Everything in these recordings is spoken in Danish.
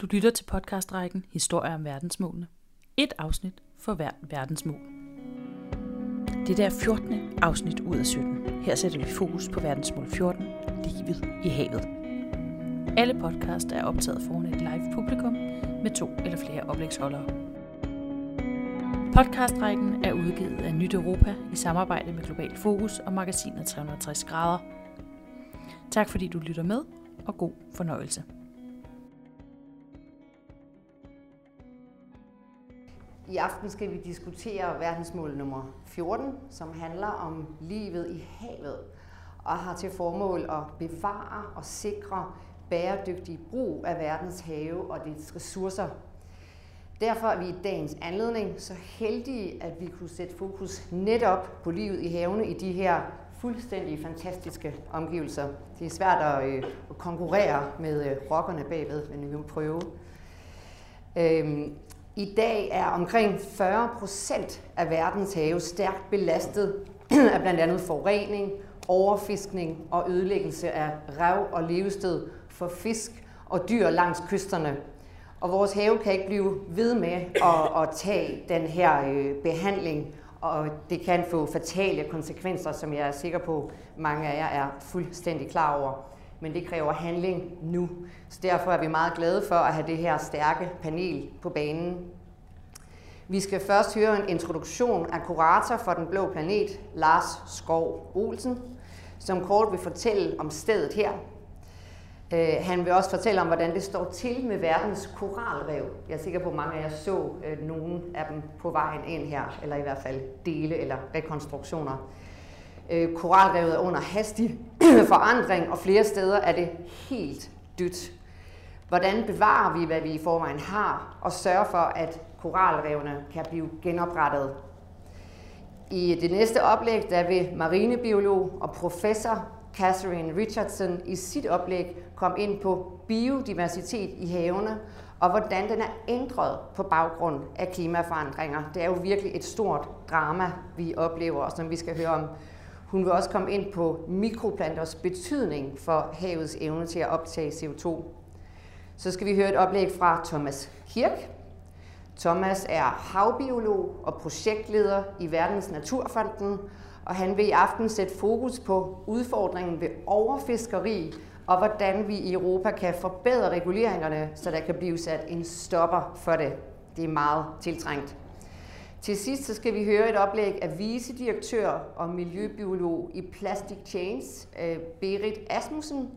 Du lytter til podcastrækken Historier om verdensmålene. Et afsnit for hver verdensmål. Det er 14. afsnit ud af 17. Her sætter vi fokus på verdensmål 14, livet i havet. Alle podcast er optaget foran et live publikum med to eller flere oplægsholdere. Podcastrækken er udgivet af Nyt Europa i samarbejde med Global Fokus og magasinet 360 grader. Tak fordi du lytter med, og god fornøjelse. I aften skal vi diskutere verdensmål nummer 14, som handler om livet i havet og har til formål at bevare og sikre bæredygtig brug af verdens have og dets ressourcer. Derfor er vi i dagens anledning så heldige, at vi kunne sætte fokus netop på livet i havene i de her fuldstændig fantastiske omgivelser. Det er svært at, øh, at konkurrere med øh, rockerne bagved, men vi vil prøve. Øhm, i dag er omkring 40 procent af verdens have stærkt belastet af blandt andet forurening, overfiskning og ødelæggelse af rev og levested for fisk og dyr langs kysterne. Og vores have kan ikke blive ved med at, at tage den her øh, behandling, og det kan få fatale konsekvenser, som jeg er sikker på, mange af jer er fuldstændig klar over. Men det kræver handling nu. Så derfor er vi meget glade for at have det her stærke panel på banen. Vi skal først høre en introduktion af kurator for Den Blå Planet, Lars Skov Olsen, som kort vil fortælle om stedet her. Øh, han vil også fortælle om, hvordan det står til med verdens koralrev. Jeg er sikker på, at mange af jer så øh, nogle af dem på vejen ind her, eller i hvert fald dele eller rekonstruktioner. Øh, koralrevet er under hastig forandring, og flere steder er det helt dødt. Hvordan bevarer vi, hvad vi i forvejen har, og sørger for, at koralrevene kan blive genoprettet? I det næste oplæg, der vil marinebiolog og professor Catherine Richardson i sit oplæg kom ind på biodiversitet i havene, og hvordan den er ændret på baggrund af klimaforandringer. Det er jo virkelig et stort drama, vi oplever, og som vi skal høre om. Hun vil også komme ind på mikroplanters betydning for havets evne til at optage CO2. Så skal vi høre et oplæg fra Thomas Kirk. Thomas er havbiolog og projektleder i Verdens Naturfonden, og han vil i aften sætte fokus på udfordringen ved overfiskeri og hvordan vi i Europa kan forbedre reguleringerne, så der kan blive sat en stopper for det. Det er meget tiltrængt. Til sidst så skal vi høre et oplæg af vicedirektør og miljøbiolog i Plastic Chains, øh, Berit Asmussen.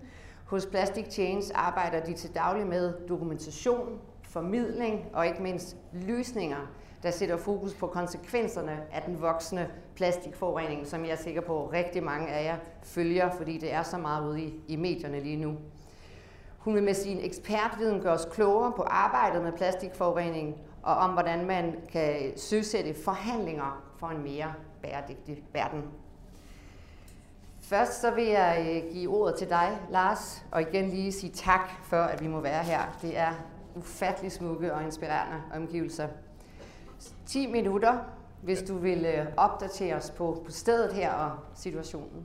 Hos Plastic Chains arbejder de til daglig med dokumentation, formidling og ikke mindst løsninger der sætter fokus på konsekvenserne af den voksende plastikforurening, som jeg er sikker på, at rigtig mange af jer følger, fordi det er så meget ude i, i medierne lige nu. Hun vil med sin ekspertviden gøre os klogere på arbejdet med plastikforurening, og om hvordan man kan søsætte forhandlinger for en mere bæredygtig verden. Først så vil jeg øh, give ordet til dig, Lars, og igen lige sige tak for, at vi må være her. Det er ufattelig smukke og inspirerende omgivelser. 10 minutter, hvis du vil øh, opdatere os på, på stedet her og situationen.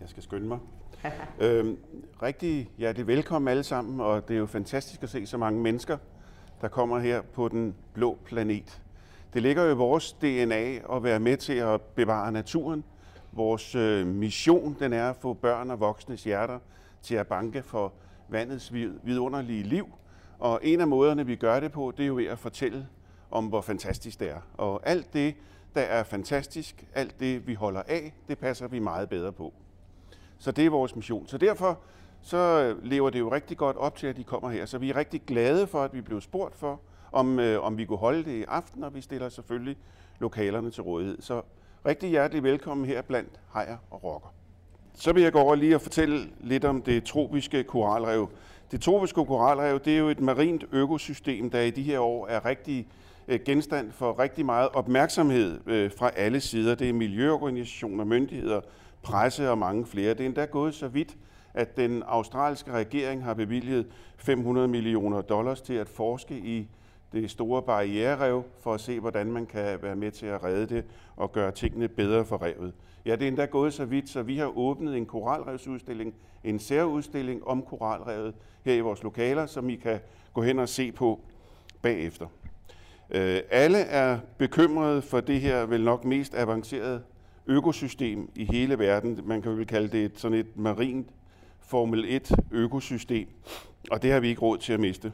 Jeg skal skynde mig. øhm, rigtig hjertelig velkommen alle sammen, og det er jo fantastisk at se så mange mennesker, der kommer her på den blå planet. Det ligger jo i vores DNA at være med til at bevare naturen. Vores øh, mission den er at få børn og voksnes hjerter til at banke for vandets vidunderlige liv. Og en af måderne, vi gør det på, det er jo ved at fortælle om, hvor fantastisk det er. Og alt det, der er fantastisk, alt det, vi holder af, det passer vi meget bedre på. Så det er vores mission. Så derfor så lever det jo rigtig godt op til, at de kommer her. Så vi er rigtig glade for, at vi blev spurgt for, om, øh, om vi kunne holde det i aften, og vi stiller selvfølgelig lokalerne til rådighed. Så rigtig hjertelig velkommen her blandt Hejer og Rocker. Så vil jeg gå over lige og fortælle lidt om det tropiske koralrev. Det tropiske koralrev det er jo et marint økosystem, der i de her år er rigtig Øh, genstand for rigtig meget opmærksomhed øh, fra alle sider. Det er miljøorganisationer, myndigheder, presse og mange flere. Det er endda gået så vidt, at den australske regering har bevilget 500 millioner dollars til at forske i det store barriererev, for at se, hvordan man kan være med til at redde det og gøre tingene bedre for revet. Ja, det er endda gået så vidt, så vi har åbnet en koralrevsudstilling, en særudstilling om koralrevet her i vores lokaler, som I kan gå hen og se på bagefter. Øh, alle er bekymrede for det her vel nok mest avancerede økosystem i hele verden. Man kan vel kalde det et, sådan et marint Formel 1 økosystem, og det har vi ikke råd til at miste.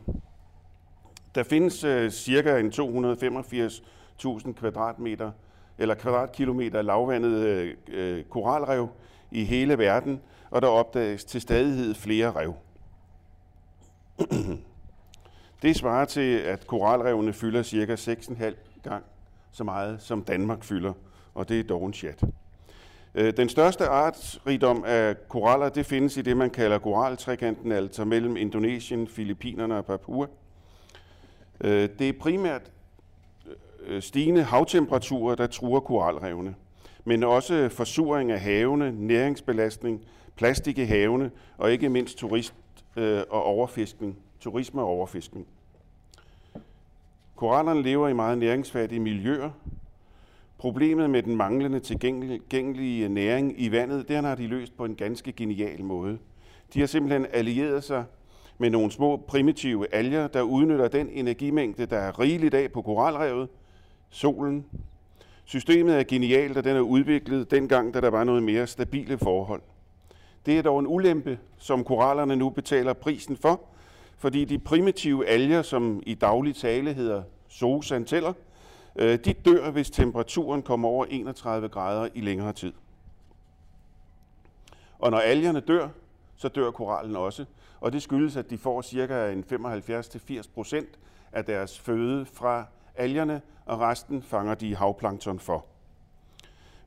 Der findes øh, cirka en 285.000 kvadratmeter eller kvadratkilometer lavvandet øh, øh, koralrev i hele verden, og der opdages til stadighed flere rev. Det svarer til, at koralrevene fylder cirka 6,5 gang så meget, som Danmark fylder, og det er dog en chat. Øh, den største artsrigdom af koraller, det findes i det, man kalder koraltrekanten, altså mellem Indonesien, Filippinerne og Papua. Øh, det er primært øh, stigende havtemperaturer, der truer koralrevene, men også forsuring af havene, næringsbelastning, plastik i havene og ikke mindst turist og overfiskning, turisme og overfiskning. Korallerne lever i meget næringsfattige miljøer, Problemet med den manglende tilgængelige næring i vandet, den har de løst på en ganske genial måde. De har simpelthen allieret sig med nogle små primitive alger, der udnytter den energimængde, der er rigeligt af på koralrevet, solen. Systemet er genialt, og den er udviklet dengang, da der var noget mere stabile forhold. Det er dog en ulempe, som korallerne nu betaler prisen for, fordi de primitive alger, som i daglig tale hedder zooxanteller, Øh, de dør, hvis temperaturen kommer over 31 grader i længere tid. Og når algerne dør, så dør korallen også. Og det skyldes, at de får ca. 75-80 procent af deres føde fra algerne, og resten fanger de havplankton for.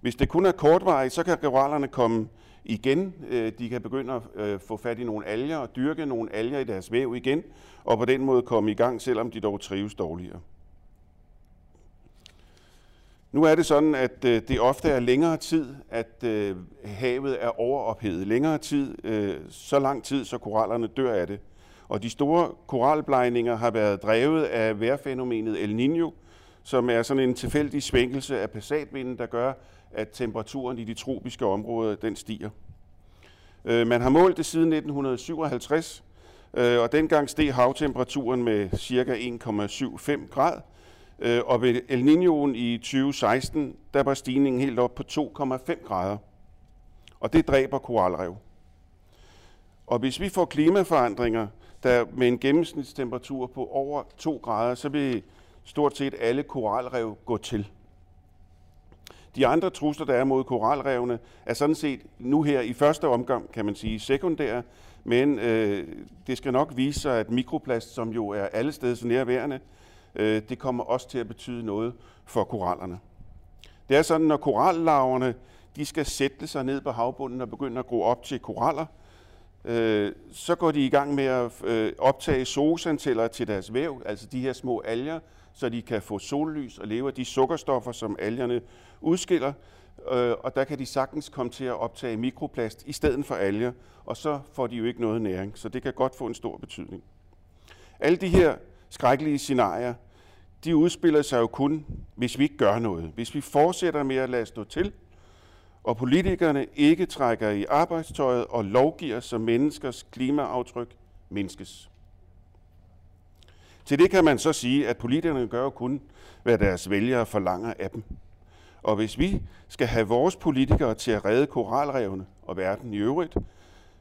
Hvis det kun er kortvarigt, så kan korallerne komme igen. Øh, de kan begynde at øh, få fat i nogle alger og dyrke nogle alger i deres væv igen, og på den måde komme i gang, selvom de dog trives dårligere. Nu er det sådan, at øh, det ofte er længere tid, at øh, havet er overophedet. Længere tid, øh, så lang tid, så korallerne dør af det. Og de store koralblejninger har været drevet af vejrfænomenet El Niño, som er sådan en tilfældig svænkelse af passatvinden, der gør, at temperaturen i de tropiske områder den stiger. Øh, man har målt det siden 1957, øh, og dengang steg havtemperaturen med ca. 1,75 grad, Øh, og ved El Niñoen i 2016, der var stigningen helt op på 2,5 grader. Og det dræber koralrev. Og hvis vi får klimaforandringer, der med en gennemsnitstemperatur på over 2 grader, så vil stort set alle koralrev gå til. De andre trusler, der er mod koralrevene, er sådan set nu her i første omgang, kan man sige, sekundære, men øh, det skal nok vise sig, at mikroplast, som jo er alle steder nærværende, øh, det kommer også til at betyde noget for korallerne. Det er sådan, når korallarverne de skal sætte sig ned på havbunden og begynde at gro op til koraller, øh, så går de i gang med at øh, optage zooxanteller til deres væv, altså de her små alger, så de kan få sollys og leve af de sukkerstoffer, som algerne udskiller, øh, og der kan de sagtens komme til at optage mikroplast i stedet for alger, og så får de jo ikke noget næring, så det kan godt få en stor betydning. Alle de her skrækkelige scenarier, de udspiller sig jo kun, hvis vi ikke gør noget. Hvis vi fortsætter med at lade stå til, og politikerne ikke trækker i arbejdstøjet og lovgiver, så menneskers klimaaftryk mindskes. Til det kan man så sige, at politikerne gør jo kun, hvad deres vælgere forlanger af dem. Og hvis vi skal have vores politikere til at redde koralrevene og verden i øvrigt,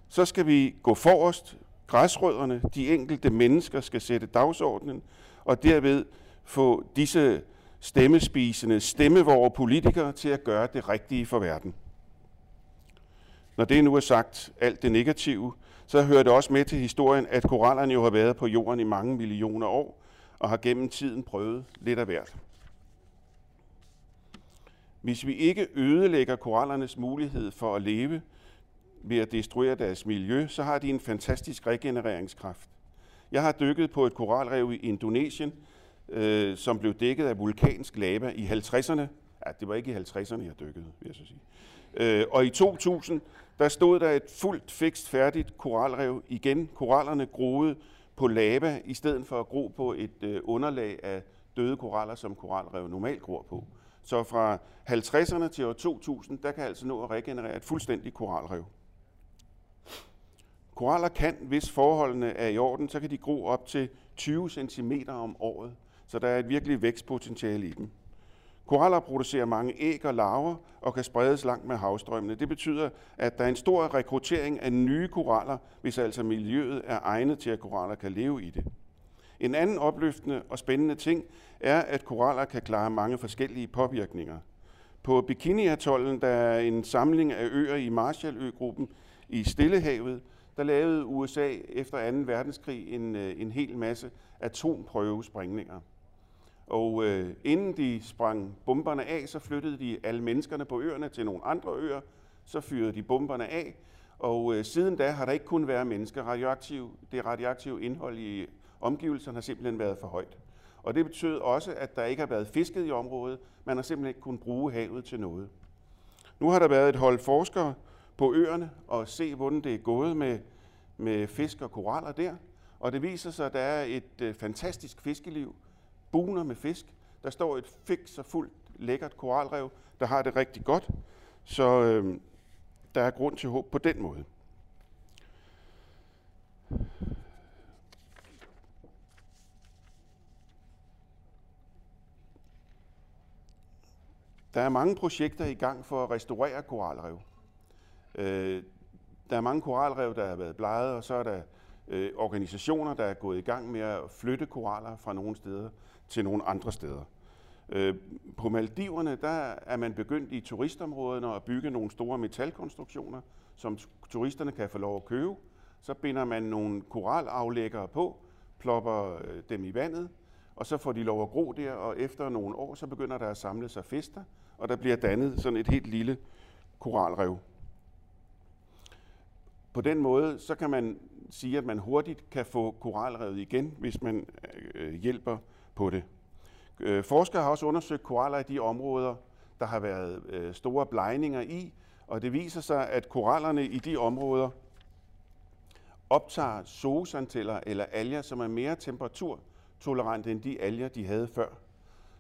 så skal vi gå forrest Græsrødderne, de enkelte mennesker, skal sætte dagsordenen, og derved få disse stemmespisende, stemmevåre politikere til at gøre det rigtige for verden. Når det nu er sagt alt det negative, så hører det også med til historien, at korallerne jo har været på jorden i mange millioner år, og har gennem tiden prøvet lidt af hvert. Hvis vi ikke ødelægger korallernes mulighed for at leve, ved at destruere deres miljø, så har de en fantastisk regenereringskraft. Jeg har dykket på et koralrev i Indonesien, øh, som blev dækket af vulkansk lava i 50'erne. Ja, det var ikke i 50'erne, jeg dykkede, vil jeg så sige. Øh, og i 2000, der stod der et fuldt fikst færdigt koralrev igen. Korallerne groede på lava, i stedet for at gro på et øh, underlag af døde koraller, som koralrev normalt gror på. Så fra 50'erne til år 2000, der kan altså nå at regenerere et fuldstændigt koralrev. Koraller kan, hvis forholdene er i orden, så kan de gro op til 20 cm om året. Så der er et virkelig vækstpotentiale i dem. Koraller producerer mange æg og larver og kan spredes langt med havstrømmene. Det betyder, at der er en stor rekruttering af nye koraller, hvis altså miljøet er egnet til, at koraller kan leve i det. En anden opløftende og spændende ting er, at koraller kan klare mange forskellige påvirkninger. På Bikini-atollen, der er en samling af øer i Marshalløgruppen i Stillehavet, der lavede USA efter 2. verdenskrig en, øh, en hel masse atomprøvesprængninger. Og øh, inden de sprang bomberne af, så flyttede de alle menneskerne på øerne til nogle andre øer. Så fyrede de bomberne af, og øh, siden da har der ikke kun været mennesker. Radioaktiv, det radioaktive indhold i omgivelserne har simpelthen været for højt. Og det betød også, at der ikke har været fisket i området. Man har simpelthen ikke kunnet bruge havet til noget. Nu har der været et hold forskere på øerne og se, hvordan det er gået med, med fisk og koraller der. Og det viser sig, at der er et øh, fantastisk fiskeliv, buner med fisk. Der står et fix og fuldt lækkert koralrev, der har det rigtig godt. Så øh, der er grund til håb på den måde. Der er mange projekter i gang for at restaurere koralrev. Øh, der er mange koralrev, der har været bleget, og så er der øh, organisationer, der er gået i gang med at flytte koraller fra nogle steder til nogle andre steder. Øh, på Maldiverne der er man begyndt i turistområderne at bygge nogle store metalkonstruktioner, som turisterne kan få lov at købe. Så binder man nogle koralaflæggere på, plopper øh, dem i vandet, og så får de lov at gro der, og efter nogle år, så begynder der at samle sig fester, og der bliver dannet sådan et helt lille koralrev. På den måde, så kan man sige, at man hurtigt kan få koralrevet igen, hvis man øh, hjælper på det. Øh, forskere har også undersøgt koraller i de områder, der har været øh, store blegninger i, og det viser sig, at korallerne i de områder optager zoosanteller eller alger, som er mere temperaturtolerante end de alger, de havde før.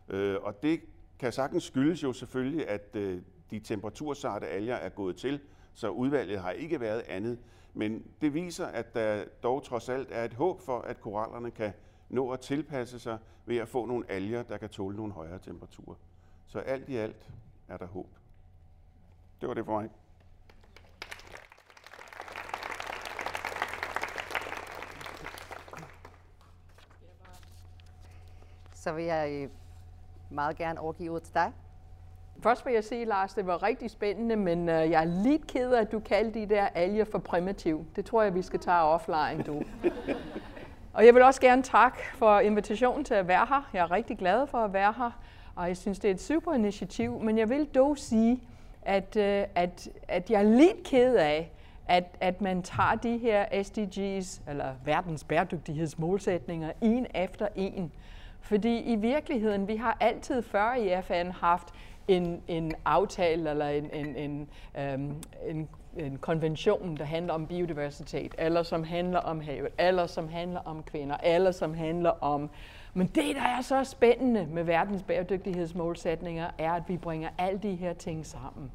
Øh, og det kan sagtens skyldes jo selvfølgelig, at øh, de temperatursarte alger er gået til, så udvalget har ikke været andet. Men det viser, at der dog trods alt er et håb for, at korallerne kan nå at tilpasse sig ved at få nogle alger, der kan tåle nogle højere temperaturer. Så alt i alt er der håb. Det var det for mig. Så vil jeg øh, meget gerne overgive ordet til dig. Først vil jeg sige, Lars, det var rigtig spændende, men øh, jeg er lidt ked af, at du kaldte de der alger for primitiv. Det tror jeg, vi skal tage offline, du. Og jeg vil også gerne takke for invitationen til at være her. Jeg er rigtig glad for at være her, og jeg synes, det er et super initiativ. Men jeg vil dog sige, at, øh, at, at jeg er lidt ked af, at, at man tager de her SDG's, eller verdens bæredygtighedsmålsætninger, en efter en. Fordi i virkeligheden, vi har altid før i FN haft en, en aftale eller en, en, en, øhm, en en konvention, der handler om biodiversitet, eller som handler om havet, eller som handler om kvinder, eller som handler om... Men det, der er så spændende med verdens bæredygtighedsmålsætninger, er, at vi bringer alle de her ting sammen.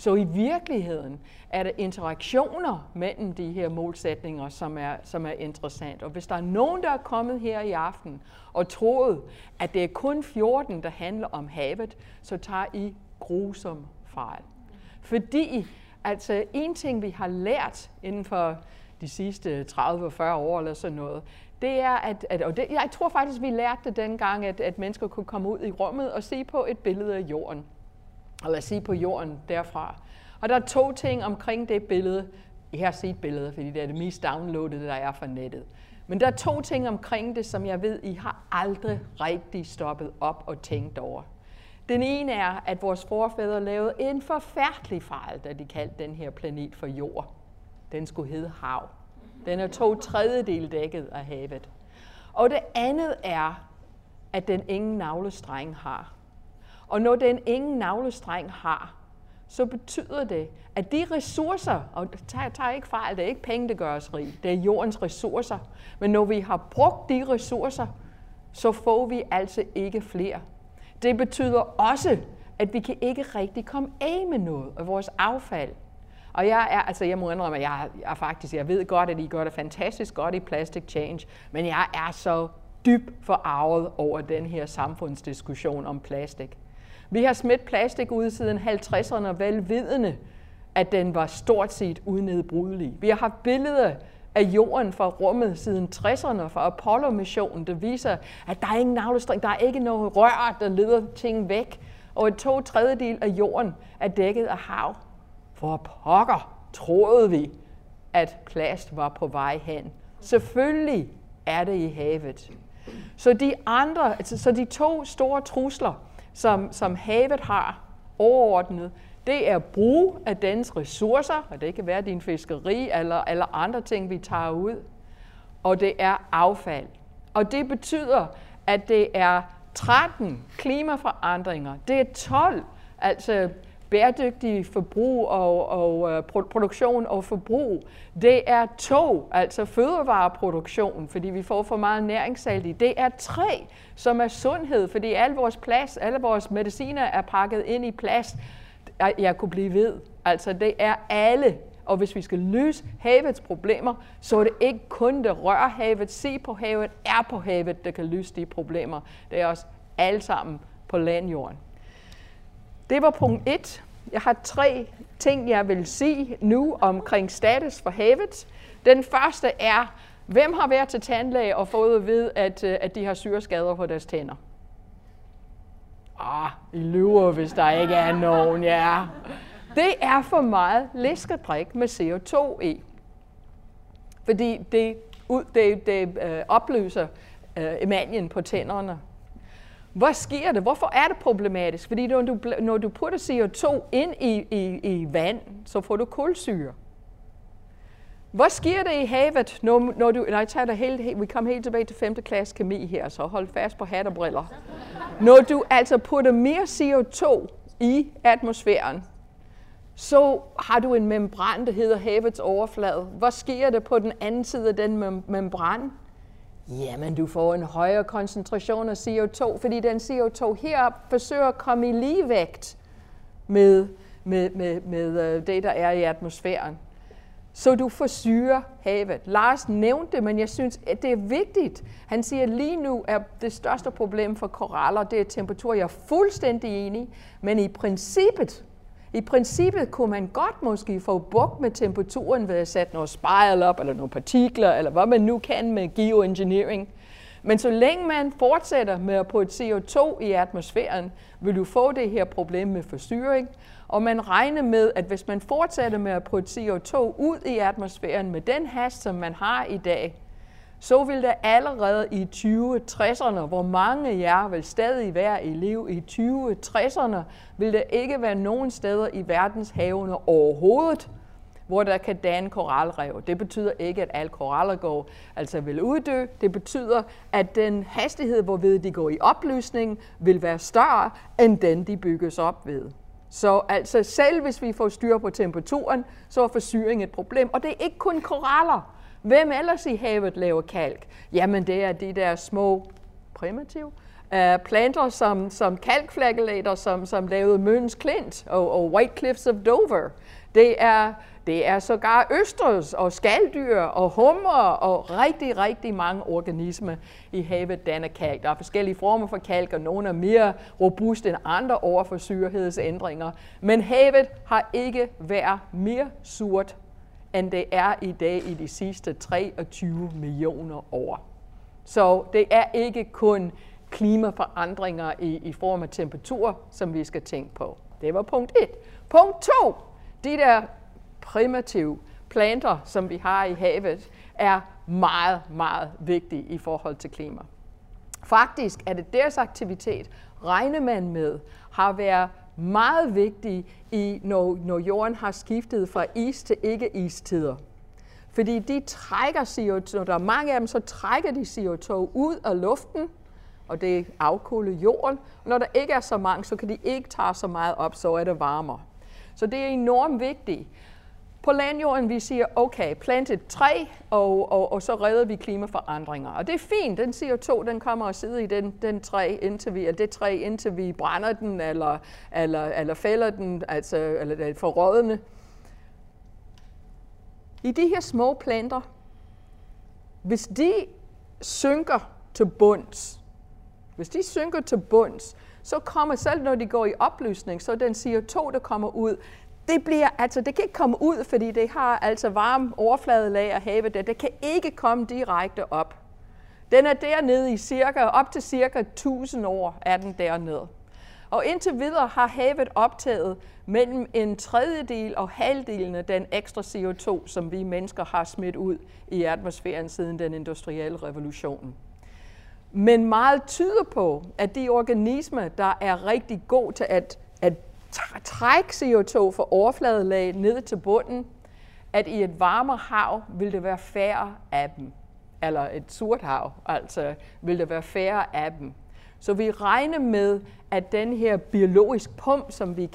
Så i virkeligheden er der interaktioner mellem de her målsætninger, som er, som er interessant. Og hvis der er nogen, der er kommet her i aften og troet, at det er kun 14, der handler om havet, så tager I grusom fejl. Fordi Altså en ting, vi har lært inden for de sidste 30-40 år eller sådan noget, det er, at, at og det, jeg tror faktisk, vi lærte det dengang, at, at mennesker kunne komme ud i rummet og se på et billede af jorden. Eller se på jorden derfra. Og der er to ting omkring det billede. Jeg har set billeder, fordi det er det mest downloadede, der er fra nettet. Men der er to ting omkring det, som jeg ved, I har aldrig rigtig stoppet op og tænkt over. Den ene er, at vores forfædre lavede en forfærdelig fejl, da de kaldte den her planet for jord. Den skulle hedde hav. Den er to tredjedel dækket af havet. Og det andet er, at den ingen navlestreng har. Og når den ingen navlestreng har, så betyder det, at de ressourcer, og tager, tager ikke fejl, det er ikke penge, der gør os rige, det er jordens ressourcer. Men når vi har brugt de ressourcer, så får vi altså ikke flere. Det betyder også, at vi kan ikke rigtig komme af med noget af vores affald. Og jeg er, altså jeg må indrømme, at jeg, jeg faktisk, jeg ved godt, at I gør det fantastisk godt i Plastic Change, men jeg er så dybt forarvet over den her samfundsdiskussion om plastik. Vi har smidt plastik ud siden 50'erne, velvidende, at den var stort set unedbrydelig. Vi har haft billeder af jorden fra rummet siden 60'erne fra Apollo-missionen, der viser, at der er ingen navlestring, der er ikke noget rør, der leder ting væk, og et to tredjedel af jorden er dækket af hav. For pokker troede vi, at plast var på vej hen. Selvfølgelig er det i havet. Så de andre, altså, så de to store trusler, som, som havet har overordnet, det er brug af dens ressourcer, og det kan være din fiskeri eller, eller andre ting, vi tager ud, og det er affald. Og det betyder, at det er 13 klimaforandringer, det er 12, altså bæredygtig forbrug og, og øh, produktion og forbrug. Det er to, altså fødevareproduktion, fordi vi får for meget næringssalt i. Det er tre, som er sundhed, fordi al vores plast, alle vores mediciner er pakket ind i plast. Jeg, jeg kunne blive ved. Altså det er alle. Og hvis vi skal løse havets problemer, så er det ikke kun det rører havet, se på havet, er på havet, der kan løse de problemer. Det er også alle sammen på landjorden. Det var punkt 1. Jeg har tre ting, jeg vil sige nu omkring status for havet. Den første er, hvem har været til tandlæge og fået at vide, at, øh, at de har syreskader på deres tænder? Ah, I lyver, hvis der ikke er nogen, ja. Det er for meget læskedrik med CO2 i. Fordi det, det, det øh, opløser øh, emaljen på tænderne. Hvad sker det? Hvorfor er det problematisk? Fordi når du, når du putter CO2 ind i, i, i vand, så får du kulsyre. Hvad sker det i havet, når, når du... Nej, tager helt, vi kommer helt tilbage til 5. klasse kemi her, så hold fast på hat og briller. Når du altså putter mere CO2 i atmosfæren, så har du en membran, der hedder havets overflade. Hvad sker der på den anden side af den mem- membran? Jamen, du får en højere koncentration af CO2, fordi den CO2 her forsøger at komme i ligevægt med, med, med, med øh, det, der er i atmosfæren. Så du forsyrer havet. Lars nævnte det, men jeg synes, at det er vigtigt. Han siger, at lige nu er det største problem for koraller, det er temperatur. Jeg er fuldstændig enig, men i princippet, i princippet kunne man godt måske få bugt med temperaturen ved at sætte noget spejl op, eller nogle partikler, eller hvad man nu kan med geoengineering. Men så længe man fortsætter med at putte CO2 i atmosfæren, vil du få det her problem med forsyring. Og man regner med, at hvis man fortsætter med at putte CO2 ud i atmosfæren med den hast, som man har i dag, så vil der allerede i 2060'erne, hvor mange af jer vil stadig være i i 2060'erne, vil der ikke være nogen steder i verdenshavene overhovedet, hvor der kan danne koralrev. Det betyder ikke, at alle koraller går, altså vil uddø. Det betyder, at den hastighed, hvorved de går i opløsning, vil være større, end den, de bygges op ved. Så altså selv hvis vi får styr på temperaturen, så er forsyring et problem. Og det er ikke kun koraller. Hvem ellers i havet laver kalk? Jamen det er de der små primitive uh, planter som, som kalkflagellater, som, som lavede Møns Klint og, og White Cliffs of Dover. Det er, det er sågar østers og skalddyr og hummer og rigtig, rigtig mange organismer i havet danner kalk. Der er forskellige former for kalk, og nogle er mere robuste end andre over for syrehedsændringer. Men havet har ikke været mere surt end det er i dag i de sidste 23 millioner år. Så det er ikke kun klimaforandringer i, i form af temperatur, som vi skal tænke på. Det var punkt 1. Punkt 2. De der primitive planter, som vi har i havet, er meget, meget vigtige i forhold til klima. Faktisk er det deres aktivitet, regner man med, har været meget vigtig, i, når, når jorden har skiftet fra is til ikke-istider. Fordi de trækker CO2, når der er mange af dem, så trækker de CO2 ud af luften, og det afkulde jorden. Og når der ikke er så mange, så kan de ikke tage så meget op, så er det varmere. Så det er enormt vigtigt. På landjorden, vi siger, okay, plant et træ, og, og, og så redder vi klimaforandringer. Og det er fint, den CO2, den kommer og sidder i den, den træ, indtil vi, eller det træ, indtil vi brænder den, eller, eller, eller fælder den, altså, eller forrådende. I de her små planter, hvis de synker til bunds, hvis de synker til bunds, så kommer selv når de går i opløsning, så den CO2, der kommer ud, det bliver, altså det kan ikke komme ud, fordi det har altså varm overfladelag at have der. Det kan ikke komme direkte op. Den er dernede i cirka, op til cirka 1000 år er den dernede. Og indtil videre har havet optaget mellem en tredjedel og halvdelen af den ekstra CO2, som vi mennesker har smidt ud i atmosfæren siden den industrielle revolution. Men meget tyder på, at de organismer, der er rigtig gode til at, at trække CO2 fra overfladelag ned til bunden, at i et varmere hav vil det være færre af dem. Eller et surt hav, altså vil det være færre af dem. Så vi regner med, at den her biologisk pump, som vi,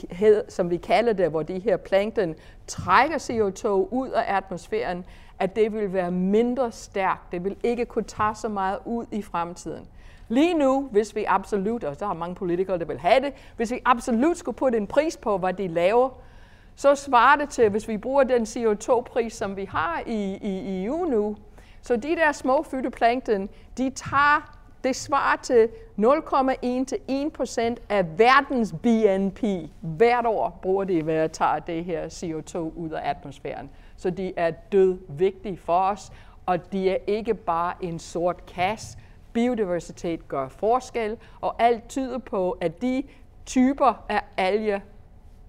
som vi kalder det, hvor de her plankton trækker CO2 ud af atmosfæren, at det vil være mindre stærkt. Det vil ikke kunne tage så meget ud i fremtiden. Lige nu, hvis vi absolut, og der er mange politikere, der vil have det, hvis vi absolut skulle putte en pris på, hvad de laver, så svarer det til, hvis vi bruger den CO2-pris, som vi har i, i, i EU nu, så de der små fytoplankton, de tager det svarer til 0,1 til 1 procent af verdens BNP. Hvert år bruger de ved at tage det her CO2 ud af atmosfæren. Så de er død vigtige for os, og de er ikke bare en sort kasse. Biodiversitet gør forskel, og alt tyder på, at de typer af alge,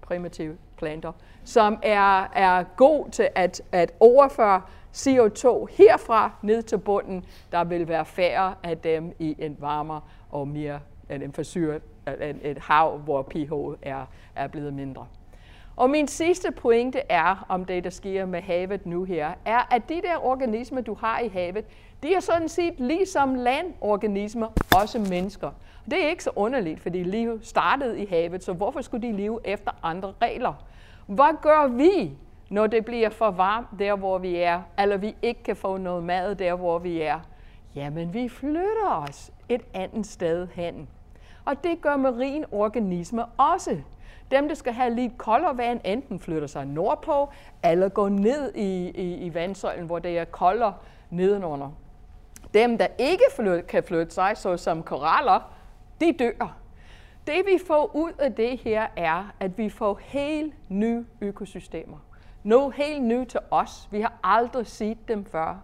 primitive planter, som er, er god til at, at overføre CO2 herfra ned til bunden, der vil være færre af dem i en varmere og mere en forsyret, et hav, hvor pH er, er blevet mindre. Og min sidste pointe er, om det, der sker med havet nu her, er, at de der organismer, du har i havet, de er sådan set ligesom landorganismer, også mennesker. Det er ikke så underligt, fordi livet startede i havet, så hvorfor skulle de leve efter andre regler? Hvad gør vi når det bliver for varmt der, hvor vi er, eller vi ikke kan få noget mad der, hvor vi er, jamen vi flytter os et andet sted hen. Og det gør marine organismer også. Dem, der skal have lidt koldere vand, enten flytter sig nordpå, eller går ned i, i, i vandsøjlen, hvor det er koldere nedenunder. Dem, der ikke flyt, kan flytte sig, såsom koraller, de dør. Det vi får ud af det her er, at vi får helt nye økosystemer. Noget helt nyt til os. Vi har aldrig set dem før.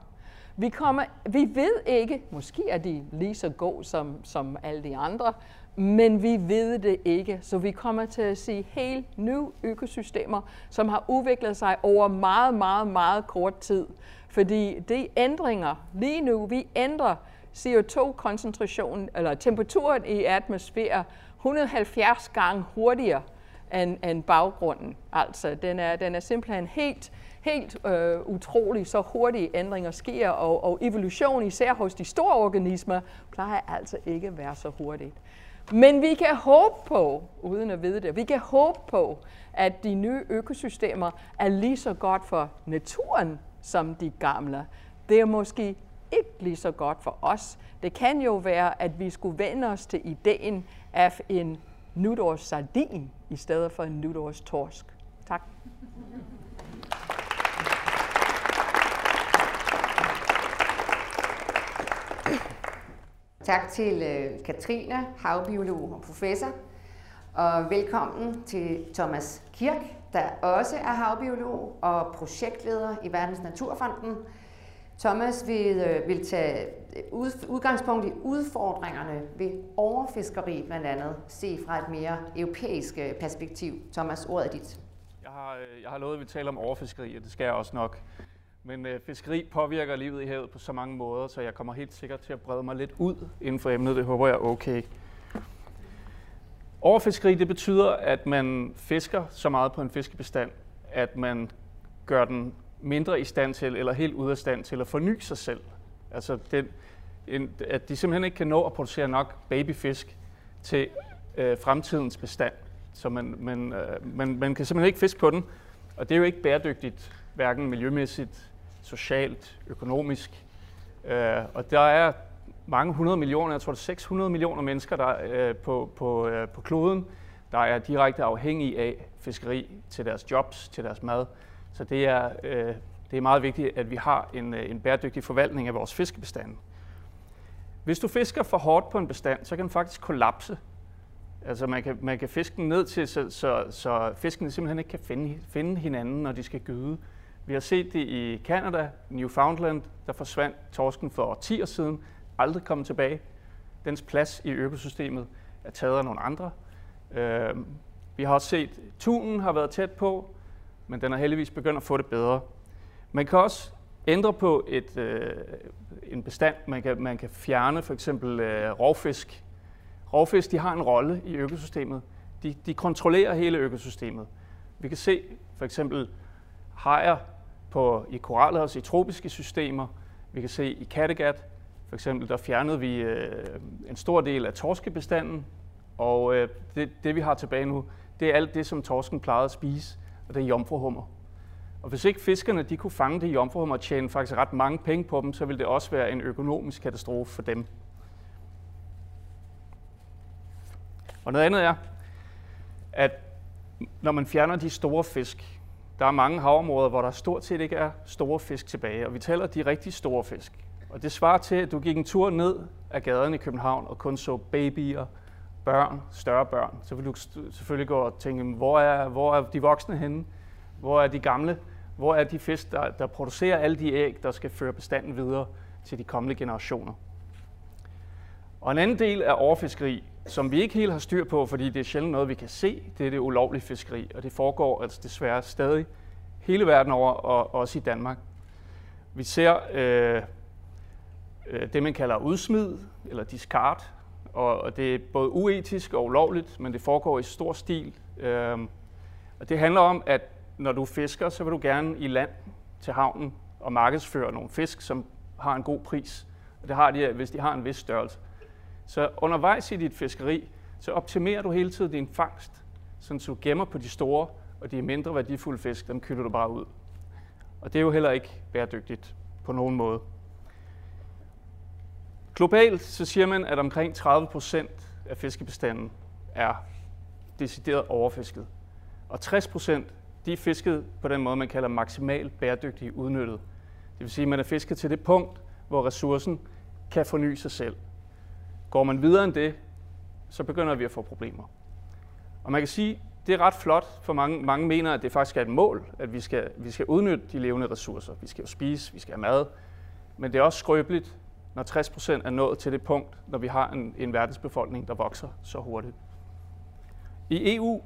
Vi, kommer, vi ved ikke, måske er de lige så gode som, som alle de andre, men vi ved det ikke. Så vi kommer til at se helt nye økosystemer, som har udviklet sig over meget, meget, meget kort tid. Fordi de ændringer lige nu, vi ændrer CO2-koncentrationen, eller temperaturen i atmosfæren 170 gange hurtigere end, end baggrunden. Altså, den er, den er simpelthen helt, helt øh, utrolig, så hurtige ændringer sker, og, og evolution, især hos de store organismer, plejer altså ikke at være så hurtigt. Men vi kan håbe på, uden at vide det, vi kan håbe på, at de nye økosystemer er lige så godt for naturen som de gamle. Det er måske ikke lige så godt for os. Det kan jo være, at vi skulle vende os til ideen af en nytårssardin i stedet for en nytårstorsk. Tak. Tak til øh, Katrine, havbiolog og professor, og velkommen til Thomas Kirk, der også er havbiolog og projektleder i Verdens Naturfonden, Thomas vil, øh, vil tage ud, udgangspunkt i udfordringerne ved overfiskeri blandt andet, se fra et mere europæisk øh, perspektiv. Thomas, ordet er dit. Jeg har, øh, jeg har lovet, at vi taler om overfiskeri, og det skal jeg også nok. Men øh, fiskeri påvirker livet i havet på så mange måder, så jeg kommer helt sikkert til at brede mig lidt ud inden for emnet. Det håber jeg er okay. Overfiskeri det betyder, at man fisker så meget på en fiskebestand, at man gør den mindre i stand til, eller helt ude af stand til at forny sig selv. Altså, den, en, at de simpelthen ikke kan nå at producere nok babyfisk til øh, fremtidens bestand. så man, man, øh, man, man kan simpelthen ikke fiske på den. Og det er jo ikke bæredygtigt, hverken miljømæssigt, socialt, økonomisk. Øh, og der er mange hundrede millioner, jeg tror det er 600 millioner mennesker der øh, på, på, øh, på kloden, der er direkte afhængige af fiskeri til deres jobs, til deres mad. Så det er, øh, det er meget vigtigt, at vi har en, øh, en bæredygtig forvaltning af vores fiskebestand. Hvis du fisker for hårdt på en bestand, så kan den faktisk kollapse. Altså man kan, man kan fiske den ned til, så, så, så fiskene simpelthen ikke kan finde, finde hinanden, når de skal gyde. Vi har set det i Canada, Newfoundland, der forsvandt torsken for årtier siden, aldrig komme tilbage. Dens plads i økosystemet er taget af nogle andre. Øh, vi har også set, at tunen har været tæt på, men den har heldigvis begyndt at få det bedre. Man kan også ændre på et, øh, en bestand. Man kan, man kan fjerne for eksempel øh, rovfisk. Rovfisk de har en rolle i økosystemet. De, de kontrollerer hele økosystemet. Vi kan se for eksempel hajer på, i koralhavs, i tropiske systemer. Vi kan se i Kattegat, for eksempel, der fjernede vi øh, en stor del af torskebestanden, og øh, det, det vi har tilbage nu, det er alt det, som torsken plejede at spise, og det er jomfruhummer. Og hvis ikke fiskerne de kunne fange de jomfruhummer og tjene faktisk ret mange penge på dem, så ville det også være en økonomisk katastrofe for dem. Og noget andet er, at når man fjerner de store fisk, der er mange havområder, hvor der stort set ikke er store fisk tilbage, og vi taler de rigtig store fisk. Og det svarer til, at du gik en tur ned ad gaden i København og kun så babyer, børn, større børn. Så vil du selvfølgelig gå og tænke, hvor er, hvor er de voksne henne? Hvor er de gamle? Hvor er de fisk, der, der producerer alle de æg, der skal føre bestanden videre til de kommende generationer? Og en anden del af overfiskeri, som vi ikke helt har styr på, fordi det er sjældent noget, vi kan se, det er det ulovlige fiskeri, og det foregår altså desværre stadig hele verden over, og også i Danmark. Vi ser øh, Øh, det, man kalder udsmid eller discard, og, det er både uetisk og ulovligt, men det foregår i stor stil. Øhm, og det handler om, at når du fisker, så vil du gerne i land til havnen og markedsføre nogle fisk, som har en god pris. Og det har de, hvis de har en vis størrelse. Så undervejs i dit fiskeri, så optimerer du hele tiden din fangst, så du gemmer på de store, og de mindre værdifulde fisk, dem kylder du bare ud. Og det er jo heller ikke bæredygtigt på nogen måde. Globalt så siger man, at omkring 30 procent af fiskebestanden er decideret overfisket. Og 60 procent de er fisket på den måde, man kalder maksimalt bæredygtigt udnyttet. Det vil sige, at man er fisket til det punkt, hvor ressourcen kan forny sig selv. Går man videre end det, så begynder vi at få problemer. Og man kan sige, det er ret flot, for mange, mange mener, at det faktisk er et mål, at vi skal, vi skal udnytte de levende ressourcer. Vi skal jo spise, vi skal have mad, men det er også skrøbeligt, når 60 procent er nået til det punkt, når vi har en, en verdensbefolkning, der vokser så hurtigt. I EU,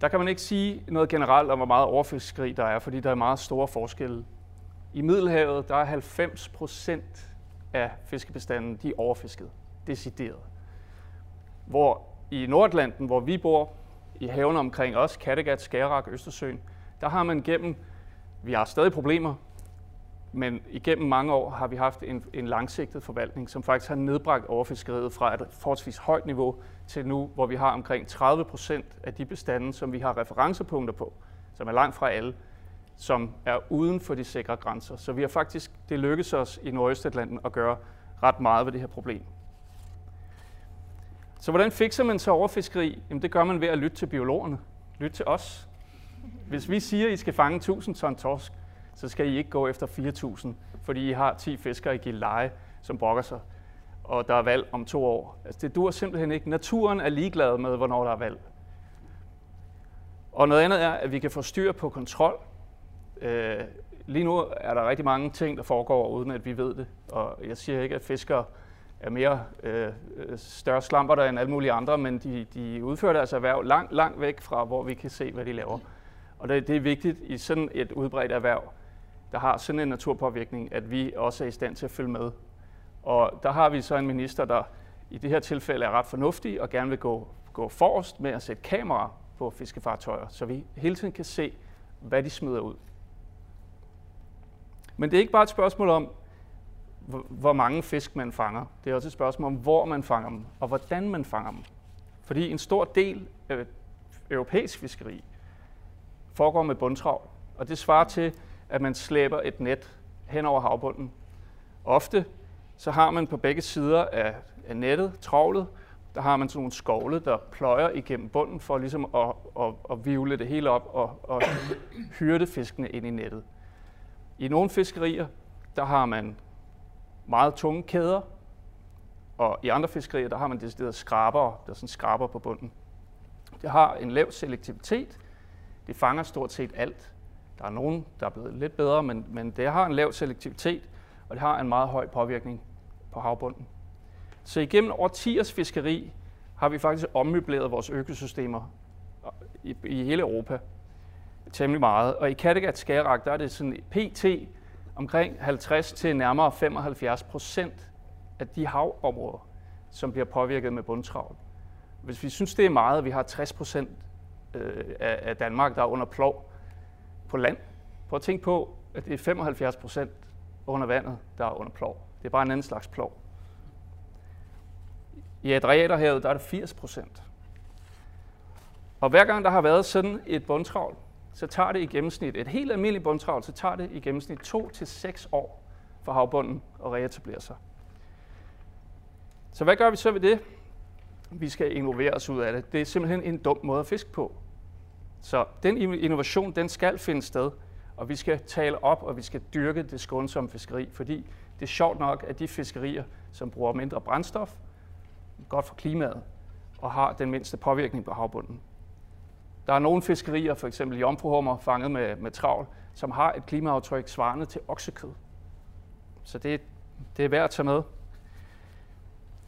der kan man ikke sige noget generelt om, hvor meget overfiskeri der er, fordi der er meget store forskelle. I Middelhavet, der er 90 procent af fiskebestanden, de er overfisket, decideret. Hvor i Nordlanden, hvor vi bor, i havene omkring os, Kattegat, Skagerrak, Østersøen, der har man gennem, vi har stadig problemer, men igennem mange år har vi haft en, en langsigtet forvaltning, som faktisk har nedbragt overfiskeriet fra et forholdsvis højt niveau til nu, hvor vi har omkring 30 procent af de bestande, som vi har referencepunkter på, som er langt fra alle, som er uden for de sikre grænser. Så vi har faktisk, det lykkedes os i Nordøstatlanten at gøre ret meget ved det her problem. Så hvordan fikser man så overfiskeri? Jamen det gør man ved at lytte til biologerne. Lytte til os. Hvis vi siger, at I skal fange 1000 ton torsk, så skal I ikke gå efter 4.000, fordi I har 10 fiskere i Gilleleje, som brokker sig, og der er valg om to år. Altså, det dur simpelthen ikke. Naturen er ligeglad med, hvornår der er valg. Og noget andet er, at vi kan få styr på kontrol. Øh, lige nu er der rigtig mange ting, der foregår, uden at vi ved det. Og jeg siger ikke, at fiskere er mere øh, øh større slamper der end alle mulige andre, men de, de udfører deres erhverv langt, langt væk fra, hvor vi kan se, hvad de laver. Og det, det er vigtigt i sådan et udbredt erhverv, der har sådan en naturpåvirkning, at vi også er i stand til at følge med. Og der har vi så en minister, der i det her tilfælde er ret fornuftig og gerne vil gå, gå forrest med at sætte kameraer på fiskefartøjer, så vi hele tiden kan se, hvad de smider ud. Men det er ikke bare et spørgsmål om, hvor mange fisk man fanger. Det er også et spørgsmål om, hvor man fanger dem, og hvordan man fanger dem. Fordi en stor del af europæisk fiskeri foregår med bundtrav, og det svarer til, at man slæber et net hen over havbunden. Ofte så har man på begge sider af, af nettet, travlet, der har man sådan nogle skovle, der pløjer igennem bunden for ligesom at, at, at vivle det hele op og, og hyrde fiskene ind i nettet. I nogle fiskerier, der har man meget tunge kæder, og i andre fiskerier, der har man decideret skraber, der sådan skraber på bunden. Det har en lav selektivitet. Det fanger stort set alt. Der er nogen, der er blevet lidt bedre, men, men det har en lav selektivitet, og det har en meget høj påvirkning på havbunden. Så igennem årtiers fiskeri har vi faktisk ommøbleret vores økosystemer i, i hele Europa temmelig meget. Og i Kattegat Skagerrak, der er det sådan pt. omkring 50 til nærmere 75 procent af de havområder, som bliver påvirket med bundtravl. Hvis vi synes, det er meget, at vi har 60 procent øh, af Danmark, der er under plov på land. Prøv at tænke på, at det er 75 procent under vandet, der er under plov. Det er bare en anden slags plov. I Adriaterhavet, der er det 80 procent. Og hver gang der har været sådan et bundtravl, så tager det i gennemsnit, et helt almindeligt bundtravl, så tager det i gennemsnit 2 til seks år for havbunden at reetablere sig. Så hvad gør vi så ved det? Vi skal innovere os ud af det. Det er simpelthen en dum måde at fiske på. Så den innovation, den skal finde sted, og vi skal tale op, og vi skal dyrke det skånsomme fiskeri, fordi det er sjovt nok, at de fiskerier, som bruger mindre brændstof, godt for klimaet, og har den mindste påvirkning på havbunden. Der er nogle fiskerier, for eksempel jomfruhummer fanget med, med travl, som har et klimaaftryk svarende til oksekød. Så det, det er værd at tage med.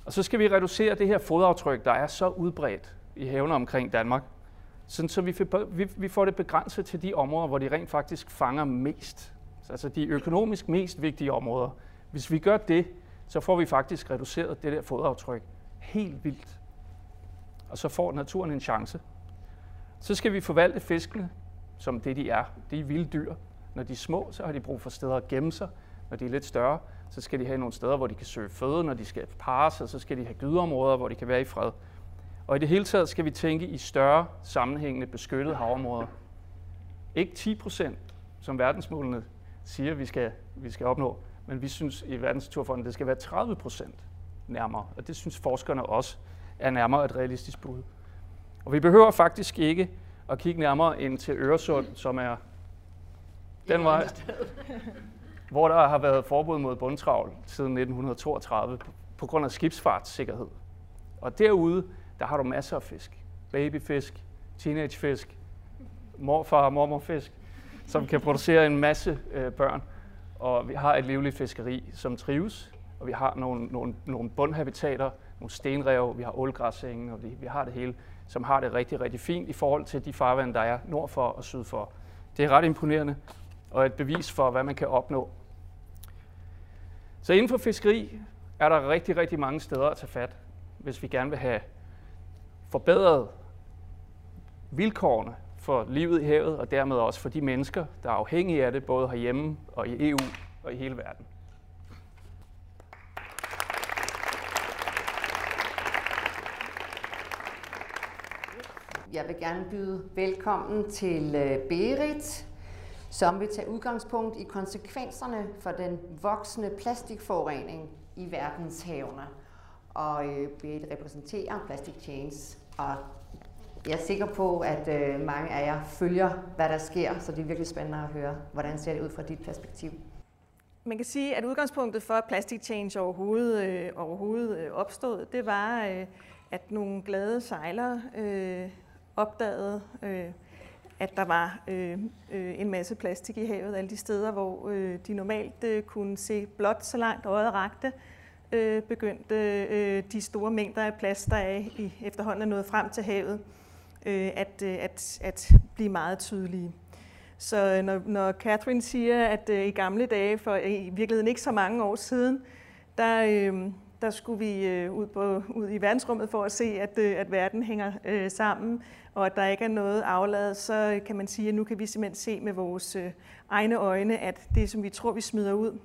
Og så skal vi reducere det her fodaftryk, der er så udbredt i havene omkring Danmark, sådan så vi, vi, vi får det begrænset til de områder, hvor de rent faktisk fanger mest. Altså de økonomisk mest vigtige områder. Hvis vi gør det, så får vi faktisk reduceret det der fodaftryk helt vildt. Og så får naturen en chance. Så skal vi forvalte fiskene, som det de er. De er vilde dyr. Når de er små, så har de brug for steder at gemme sig. Når de er lidt større, så skal de have nogle steder, hvor de kan søge føde. Når de skal parre sig, så skal de have gydeområder, hvor de kan være i fred. Og i det hele taget skal vi tænke i større sammenhængende beskyttede havområder. Ikke 10 procent, som verdensmålene siger, vi skal, vi skal opnå, men vi synes i Verdensnaturfonden, det skal være 30 procent nærmere. Og det synes forskerne også er nærmere et realistisk bud. Og vi behøver faktisk ikke at kigge nærmere ind til Øresund, som er den vej, hvor der har været forbud mod bundtravl siden 1932 på grund af skibsfartssikkerhed. Og derude, der har du masser af fisk. Babyfisk, teenagefisk, morfar og mormorfisk, som kan producere en masse øh, børn. Og vi har et livligt fiskeri, som trives, og vi har nogle, nogle, nogle bundhabitater, nogle stenrev, vi har ålgræsenge, og vi, vi har det hele, som har det rigtig, rigtig fint i forhold til de farvande, der er nord for og syd for. Det er ret imponerende, og et bevis for, hvad man kan opnå. Så inden for fiskeri er der rigtig, rigtig mange steder at tage fat, hvis vi gerne vil have forbedret vilkårene for livet i havet, og dermed også for de mennesker, der er afhængige af det, både herhjemme og i EU og i hele verden. Jeg vil gerne byde velkommen til øh, Berit, som vil tage udgangspunkt i konsekvenserne for den voksende plastikforurening i verdenshavene. Og øh, Berit repræsenterer Plastic Chains, og jeg er sikker på, at øh, mange af jer følger, hvad der sker, så det er virkelig spændende at høre, hvordan ser det ud fra dit perspektiv. Man kan sige, at udgangspunktet for, at Plastic Change overhovedet, øh, overhovedet øh, opstod, det var, øh, at nogle glade sejlere øh, opdagede, øh, at der var øh, øh, en masse plastik i havet, alle de steder, hvor øh, de normalt øh, kunne se blot så langt øjet rakte, øh, Øh, begyndte øh, de store mængder af plast, der er i, efterhånden er nået frem til havet, øh, at, øh, at, at blive meget tydelige. Så øh, når, når Catherine siger, at øh, i gamle dage, for i virkeligheden ikke så mange år siden, der, øh, der skulle vi øh, ud, på, ud i verdensrummet for at se, at, øh, at verden hænger øh, sammen, og at der ikke er noget afladet, så kan man sige, at nu kan vi simpelthen se med vores øh, egne øjne, at det, som vi tror, vi smider ud,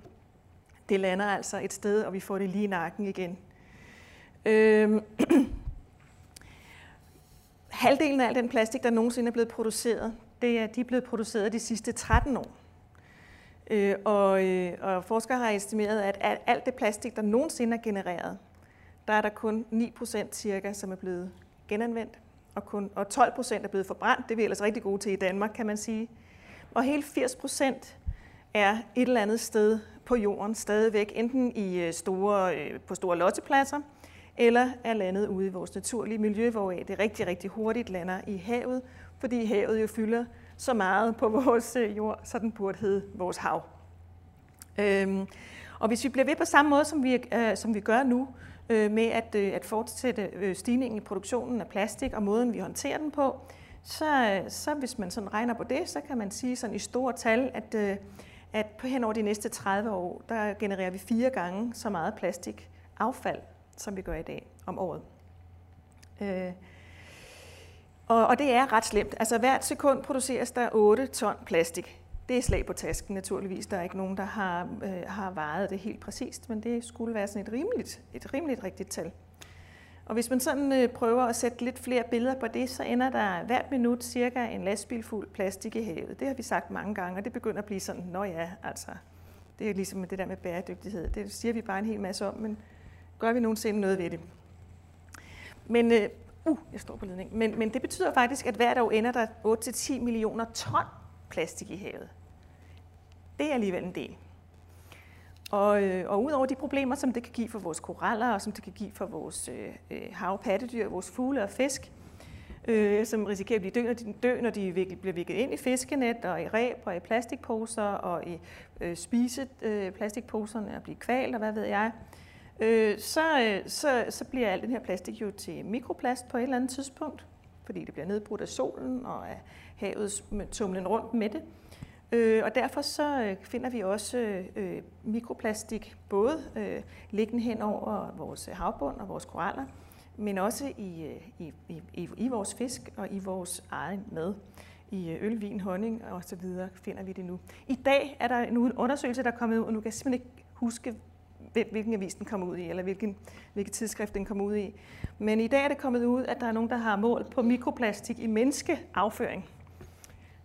det lander altså et sted, og vi får det lige i nakken igen. Øh, halvdelen af al den plastik, der nogensinde er blevet produceret, det er, de er blevet produceret de sidste 13 år. Øh, og, øh, og forskere har estimeret, at alt det plastik, der nogensinde er genereret, der er der kun 9% cirka, som er blevet genanvendt, og, kun, og 12% er blevet forbrændt. Det er vi ellers rigtig gode til i Danmark, kan man sige. Og hele 80% er et eller andet sted på jorden stadigvæk, enten i øh, store, øh, på store lottepladser, eller er landet ude i vores naturlige miljø, hvor det rigtig, rigtig hurtigt lander i havet, fordi havet jo fylder så meget på vores øh, jord, så den burde hedde vores hav. Øhm, og hvis vi bliver ved på samme måde, som vi, øh, som vi gør nu, øh, med at, øh, at fortsætte øh, stigningen i produktionen af plastik og måden, vi håndterer den på, så, så hvis man sådan regner på det, så kan man sige sådan i store tal, at, øh, at på hen over de næste 30 år, der genererer vi fire gange så meget plastikaffald, som vi gør i dag om året. Øh, og, og det er ret slemt. Altså hvert sekund produceres der 8 ton plastik. Det er slag på tasken naturligvis. Der er ikke nogen, der har, øh, har vejet det helt præcist, men det skulle være sådan et rimeligt, et rimeligt rigtigt tal. Og hvis man sådan øh, prøver at sætte lidt flere billeder på det, så ender der hvert minut cirka en lastbil fuld plastik i havet. Det har vi sagt mange gange, og det begynder at blive sådan, nå ja, altså, det er ligesom det der med bæredygtighed. Det siger vi bare en hel masse om, men gør vi nogensinde noget ved det? Men, øh, uh, jeg står på ledning. Men, men det betyder faktisk, at hvert år ender der 8-10 millioner ton plastik i havet. Det er alligevel en del. Og, øh, og udover de problemer, som det kan give for vores koraller, og som det kan give for vores øh, øh havpattedyr, vores fugle og fisk, øh, som risikerer at blive dø, når de, dø, når de bliver viklet ind i fiskenet, og i ræb, og i plastikposer, og i øh, spise øh, plastikposerne, og blive kvalt, og hvad ved jeg, øh, så, øh, så, så bliver al den her plastik jo til mikroplast på et eller andet tidspunkt, fordi det bliver nedbrudt af solen og af havet tumlen rundt med det. Øh, og derfor så øh, finder vi også øh, mikroplastik både øh, liggende hen over vores øh, havbund og vores koraller, men også øh, i, i, i, i vores fisk og i vores egen mad. I øl, vin, honning og så videre finder vi det nu. I dag er der en undersøgelse, der er kommet ud, og nu kan jeg simpelthen ikke huske, hvilken avis den kom ud i, eller hvilken, hvilket tidsskrift den kom ud i. Men i dag er det kommet ud, at der er nogen, der har målt på mikroplastik i menneskeafføring.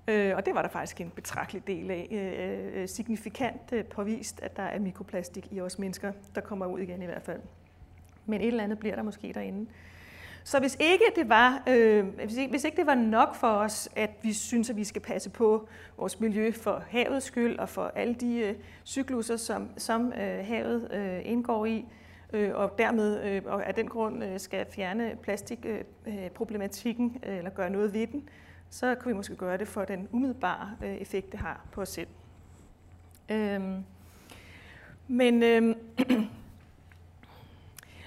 Øh, og det var der faktisk en betragtelig del af. Øh, øh, signifikant øh, påvist, at der er mikroplastik i os mennesker, der kommer ud igen i hvert fald. Men et eller andet bliver der måske derinde. Så hvis ikke det var, øh, hvis, ikke, hvis ikke det var nok for os, at vi synes, at vi skal passe på vores miljø for havets skyld og for alle de øh, cykluser, som, som øh, havet øh, indgår i, øh, og dermed øh, og af den grund øh, skal fjerne plastikproblematikken øh, øh, eller gøre noget ved den, så kan vi måske gøre det for den umiddelbare øh, effekt, det har på os selv. Øhm, men, øhm,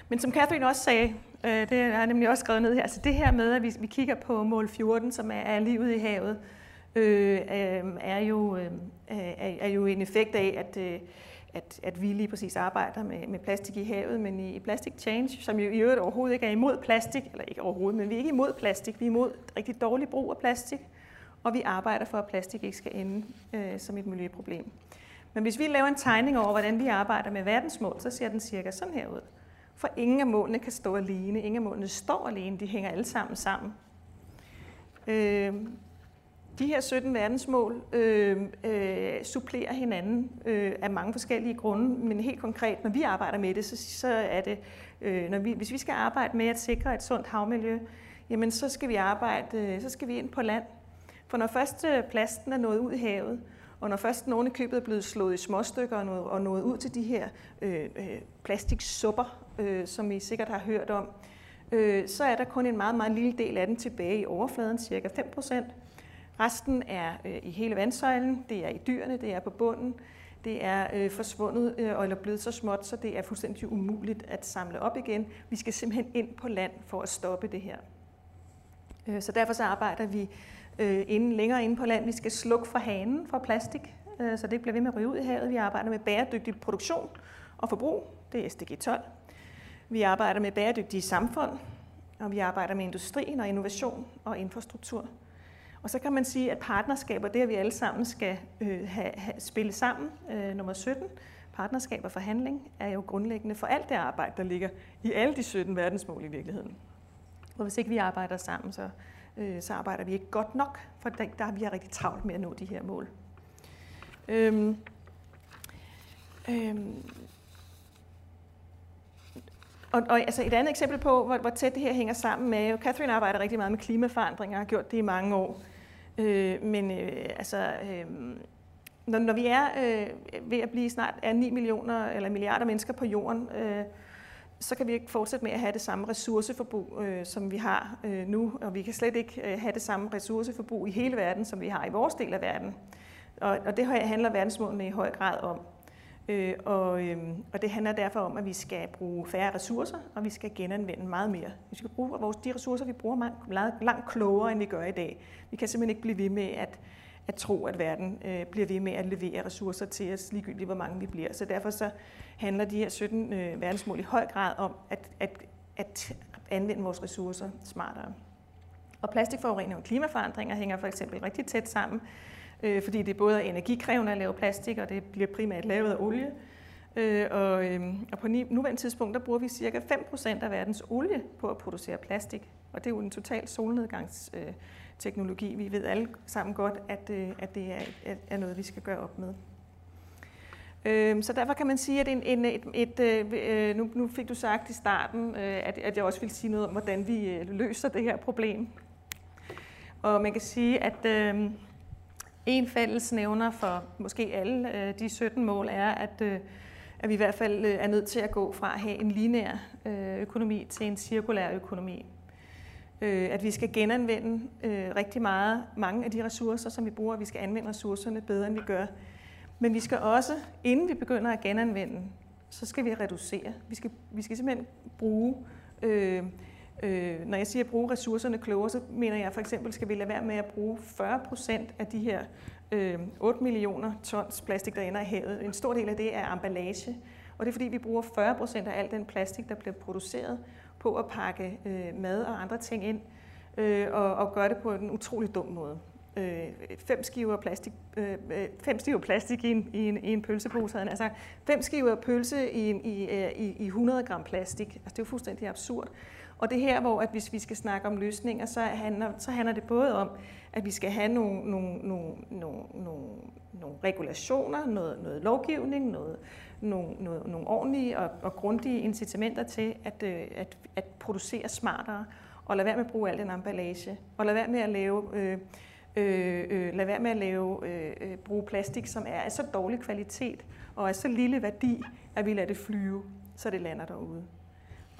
men som Catherine også sagde, øh, det har jeg nemlig også skrevet ned her, altså det her med, at vi, vi kigger på mål 14, som er, er livet i havet, øh, øh, er, jo, øh, er, er jo en effekt af, at øh, at, at vi lige præcis arbejder med, med plastik i havet, men i, i Plastic Change, som jo i øvrigt overhovedet ikke er imod plastik, eller ikke overhovedet, men vi er ikke imod plastik, vi er imod rigtig dårlig brug af plastik, og vi arbejder for, at plastik ikke skal ende øh, som et miljøproblem. Men hvis vi laver en tegning over, hvordan vi arbejder med verdensmål, så ser den cirka sådan her ud. For ingen af målene kan stå alene. Ingen af målene står alene. De hænger alle sammen sammen. Øh, de her 17 verdensmål øh, øh, supplerer hinanden øh, af mange forskellige grunde, men helt konkret, når vi arbejder med det, så, så er det, øh, når vi, hvis vi skal arbejde med at sikre et sundt havmiljø, jamen så skal vi arbejde, øh, så skal vi ind på land. For når først øh, plasten er nået ud i havet, og når først nogen i købet er blevet slået i småstykker og nået, og nået ud til de her øh, øh, plastiksupper, øh, som I sikkert har hørt om, øh, så er der kun en meget, meget lille del af den tilbage i overfladen, cirka 5 procent. Resten er øh, i hele vandsøjlen, det er i dyrene, det er på bunden, det er øh, forsvundet øh, eller blevet så småt, så det er fuldstændig umuligt at samle op igen. Vi skal simpelthen ind på land for at stoppe det her. Øh, så derfor så arbejder vi øh, inden, længere inde på land. Vi skal slukke for hanen for plastik, øh, så det ikke bliver ved med at ryge ud i havet. Vi arbejder med bæredygtig produktion og forbrug, det er SDG 12. Vi arbejder med bæredygtige samfund, og vi arbejder med industrien og innovation og infrastruktur. Og så kan man sige, at partnerskaber, det at vi alle sammen skal øh, have, have, spille sammen, øh, nummer 17, partnerskab og forhandling, er jo grundlæggende for alt det arbejde, der ligger i alle de 17 verdensmål i virkeligheden. Og hvis ikke vi arbejder sammen, så øh, så arbejder vi ikke godt nok, for der, der har vi rigtig travlt med at nå de her mål. Øhm, øhm, og, og altså et andet eksempel på, hvor, hvor tæt det her hænger sammen med, jo Catherine arbejder rigtig meget med klimaforandringer, har gjort det i mange år. Øh, men øh, altså, øh, når, når vi er øh, ved at blive snart er 9 millioner eller milliarder mennesker på jorden, øh, så kan vi ikke fortsætte med at have det samme ressourceforbrug, øh, som vi har øh, nu, og vi kan slet ikke øh, have det samme ressourceforbrug i hele verden, som vi har i vores del af verden. Og, og det handler verdensmålene i høj grad om. Øh, og, øh, og det handler derfor om, at vi skal bruge færre ressourcer, og vi skal genanvende meget mere. Vi skal bruge vores, de ressourcer, vi bruger, langt, langt klogere, end vi gør i dag. Vi kan simpelthen ikke blive ved med at, at tro, at verden øh, bliver ved med at levere ressourcer til os, ligegyldigt hvor mange vi bliver. Så derfor så handler de her 17 øh, verdensmål i høj grad om at, at, at anvende vores ressourcer smartere. Og plastikforurening og klimaforandringer hænger for eksempel rigtig tæt sammen øh, fordi det både er energikrævende at lave plastik, og det bliver primært lavet af olie. Øh, og, øh, og på nuværende tidspunkt, der bruger vi cirka 5% af verdens olie på at producere plastik. Og det er jo en total solnedgangsteknologi. Vi ved alle sammen godt, at, øh, at det er, er noget, vi skal gøre op med. Øhm, så derfor kan man sige, at en, en, et, et, øh, øh, nu, nu fik du sagt i starten, øh, at, at jeg også vil sige noget om, hvordan vi løser det her problem. Og man kan sige, at øh, en fælles nævner for måske alle øh, de 17 mål er, at, øh, at vi i hvert fald øh, er nødt til at gå fra at have en lineær øh, økonomi til en cirkulær økonomi. Øh, at vi skal genanvende øh, rigtig meget, mange af de ressourcer, som vi bruger, vi skal anvende ressourcerne bedre, end vi gør. Men vi skal også, inden vi begynder at genanvende, så skal vi reducere. Vi skal, vi skal simpelthen bruge øh, Øh, når jeg siger at bruge ressourcerne klogere, så mener jeg for eksempel, skal vi lade være med at bruge 40 procent af de her øh, 8 millioner tons plastik, der ender i havet. En stor del af det er emballage, og det er fordi, vi bruger 40 procent af al den plastik, der bliver produceret på at pakke øh, mad og andre ting ind, øh, og, og gøre det på en utrolig dum måde. Øh, fem skiver plastik, øh, øh fem skiver plastik i en, i en, i en pølsepose, havde altså fem skiver pølse i, øh, i, i, i 100 gram plastik. Altså, det er jo fuldstændig absurd. Og det er her, hvor at hvis vi skal snakke om løsninger, så handler, så handler det både om, at vi skal have nogle, nogle, nogle, nogle, nogle, nogle regulationer, noget, noget lovgivning, noget, nogle, noget, nogle ordentlige og, og grundige incitamenter til at, øh, at, at producere smartere, og lade være med at bruge al den emballage, og lade være med at lave... Øh, Øh, øh, lad være med at lave, øh, øh, bruge plastik, som er af så dårlig kvalitet og af så lille værdi, at vi lader det flyve, så det lander derude.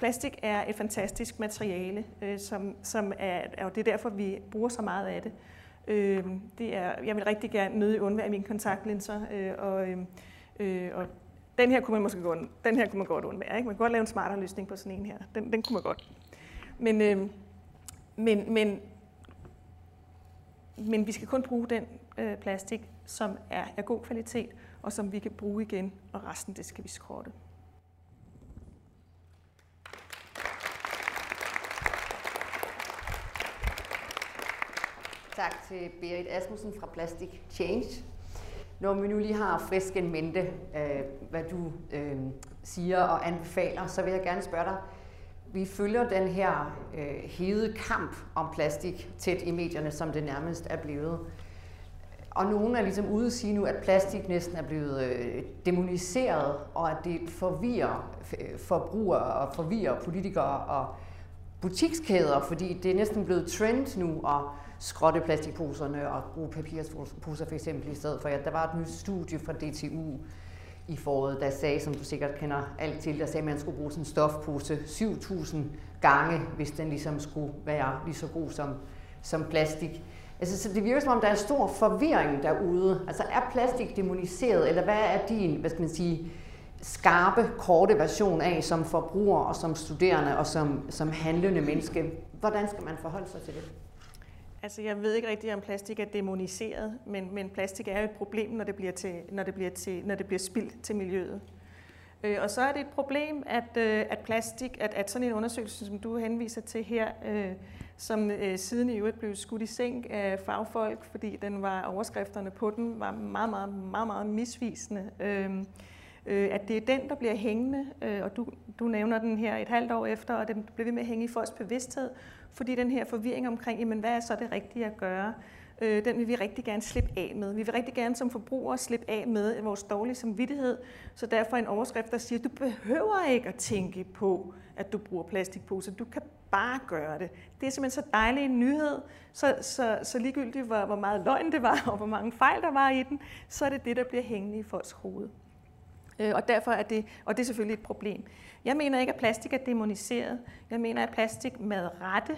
Plastik er et fantastisk materiale, øh, som, som er, og det er derfor, vi bruger så meget af det. Øh, det er, jeg vil rigtig gerne nøde undvære mine kontaktlinser, øh, og, øh, øh, og den her kunne man måske godt, den her kunne man godt undvære. Ikke? Man kunne godt lave en smartere løsning på sådan en her. Den, den kunne man godt. Men, øh, men, men, men vi skal kun bruge den øh, plastik, som er af god kvalitet, og som vi kan bruge igen, og resten det skal vi skrotte. Tak til Berit Asmussen fra Plastic Change. Når vi nu lige har frisk en mente, øh, hvad du øh, siger og anbefaler, så vil jeg gerne spørge dig. Vi følger den her øh, hede kamp om plastik tæt i medierne, som det nærmest er blevet. Og nogen er ligesom ude at sige nu, at plastik næsten er blevet øh, demoniseret, og at det forvirrer øh, forbrugere og forvirrer politikere og butikskæder, fordi det er næsten blevet trend nu at skrotte plastikposerne og bruge papirsposer for eksempel i stedet for. Ja, der var et nyt studie fra DTU i foråret, der sagde, som du sikkert kender alt til, der sagde, at man skulle bruge sådan en stofpose 7.000 gange, hvis den ligesom skulle være lige så god som, som plastik. Altså, så det virker som om, der er stor forvirring derude. Altså, er plastik demoniseret, eller hvad er din, hvad skal man sige, skarpe, korte version af som forbruger og som studerende og som, som handlende menneske? Hvordan skal man forholde sig til det? Altså, jeg ved ikke rigtigt, om plastik er demoniseret, men, men plastik er jo et problem, når det bliver, til, når det bliver, til, når det bliver spildt til miljøet. Øh, og så er det et problem, at, øh, at plastik, at, at sådan en undersøgelse, som du henviser til her, øh, som øh, siden i øvrigt blev skudt i seng af fagfolk, fordi den var overskrifterne på den var meget, meget, meget, meget misvisende. Øh, øh, at det er den, der bliver hængende, øh, og du, du nævner den her et halvt år efter, og den bliver ved med at hænge i folks bevidsthed, fordi den her forvirring omkring, jamen hvad er så det rigtige at gøre, øh, den vil vi rigtig gerne slippe af med. Vi vil rigtig gerne som forbrugere slippe af med vores dårlige samvittighed, så derfor en overskrift, der siger, du behøver ikke at tænke på, at du bruger plastikposer. Du kan bare gøre det. Det er simpelthen så dejlig en nyhed, så, så, så ligegyldigt hvor, hvor meget løgn det var, og hvor mange fejl der var i den, så er det det, der bliver hængende i folks hoved. Øh, og derfor er det, og det er selvfølgelig et problem. Jeg mener ikke, at plastik er demoniseret. Jeg mener, at plastik med rette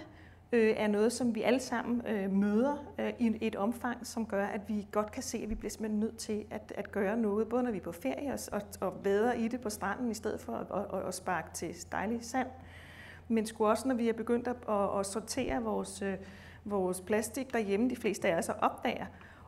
øh, er noget, som vi alle sammen øh, møder øh, i et omfang, som gør, at vi godt kan se, at vi bliver simpelthen nødt til at, at gøre noget, både når vi er på ferie og, og, og vader i det på stranden, i stedet for at, at, at sparke til dejlig sand. Men sgu også, når vi er begyndt at, at, at sortere vores, øh, vores plastik derhjemme, de fleste af os opdager,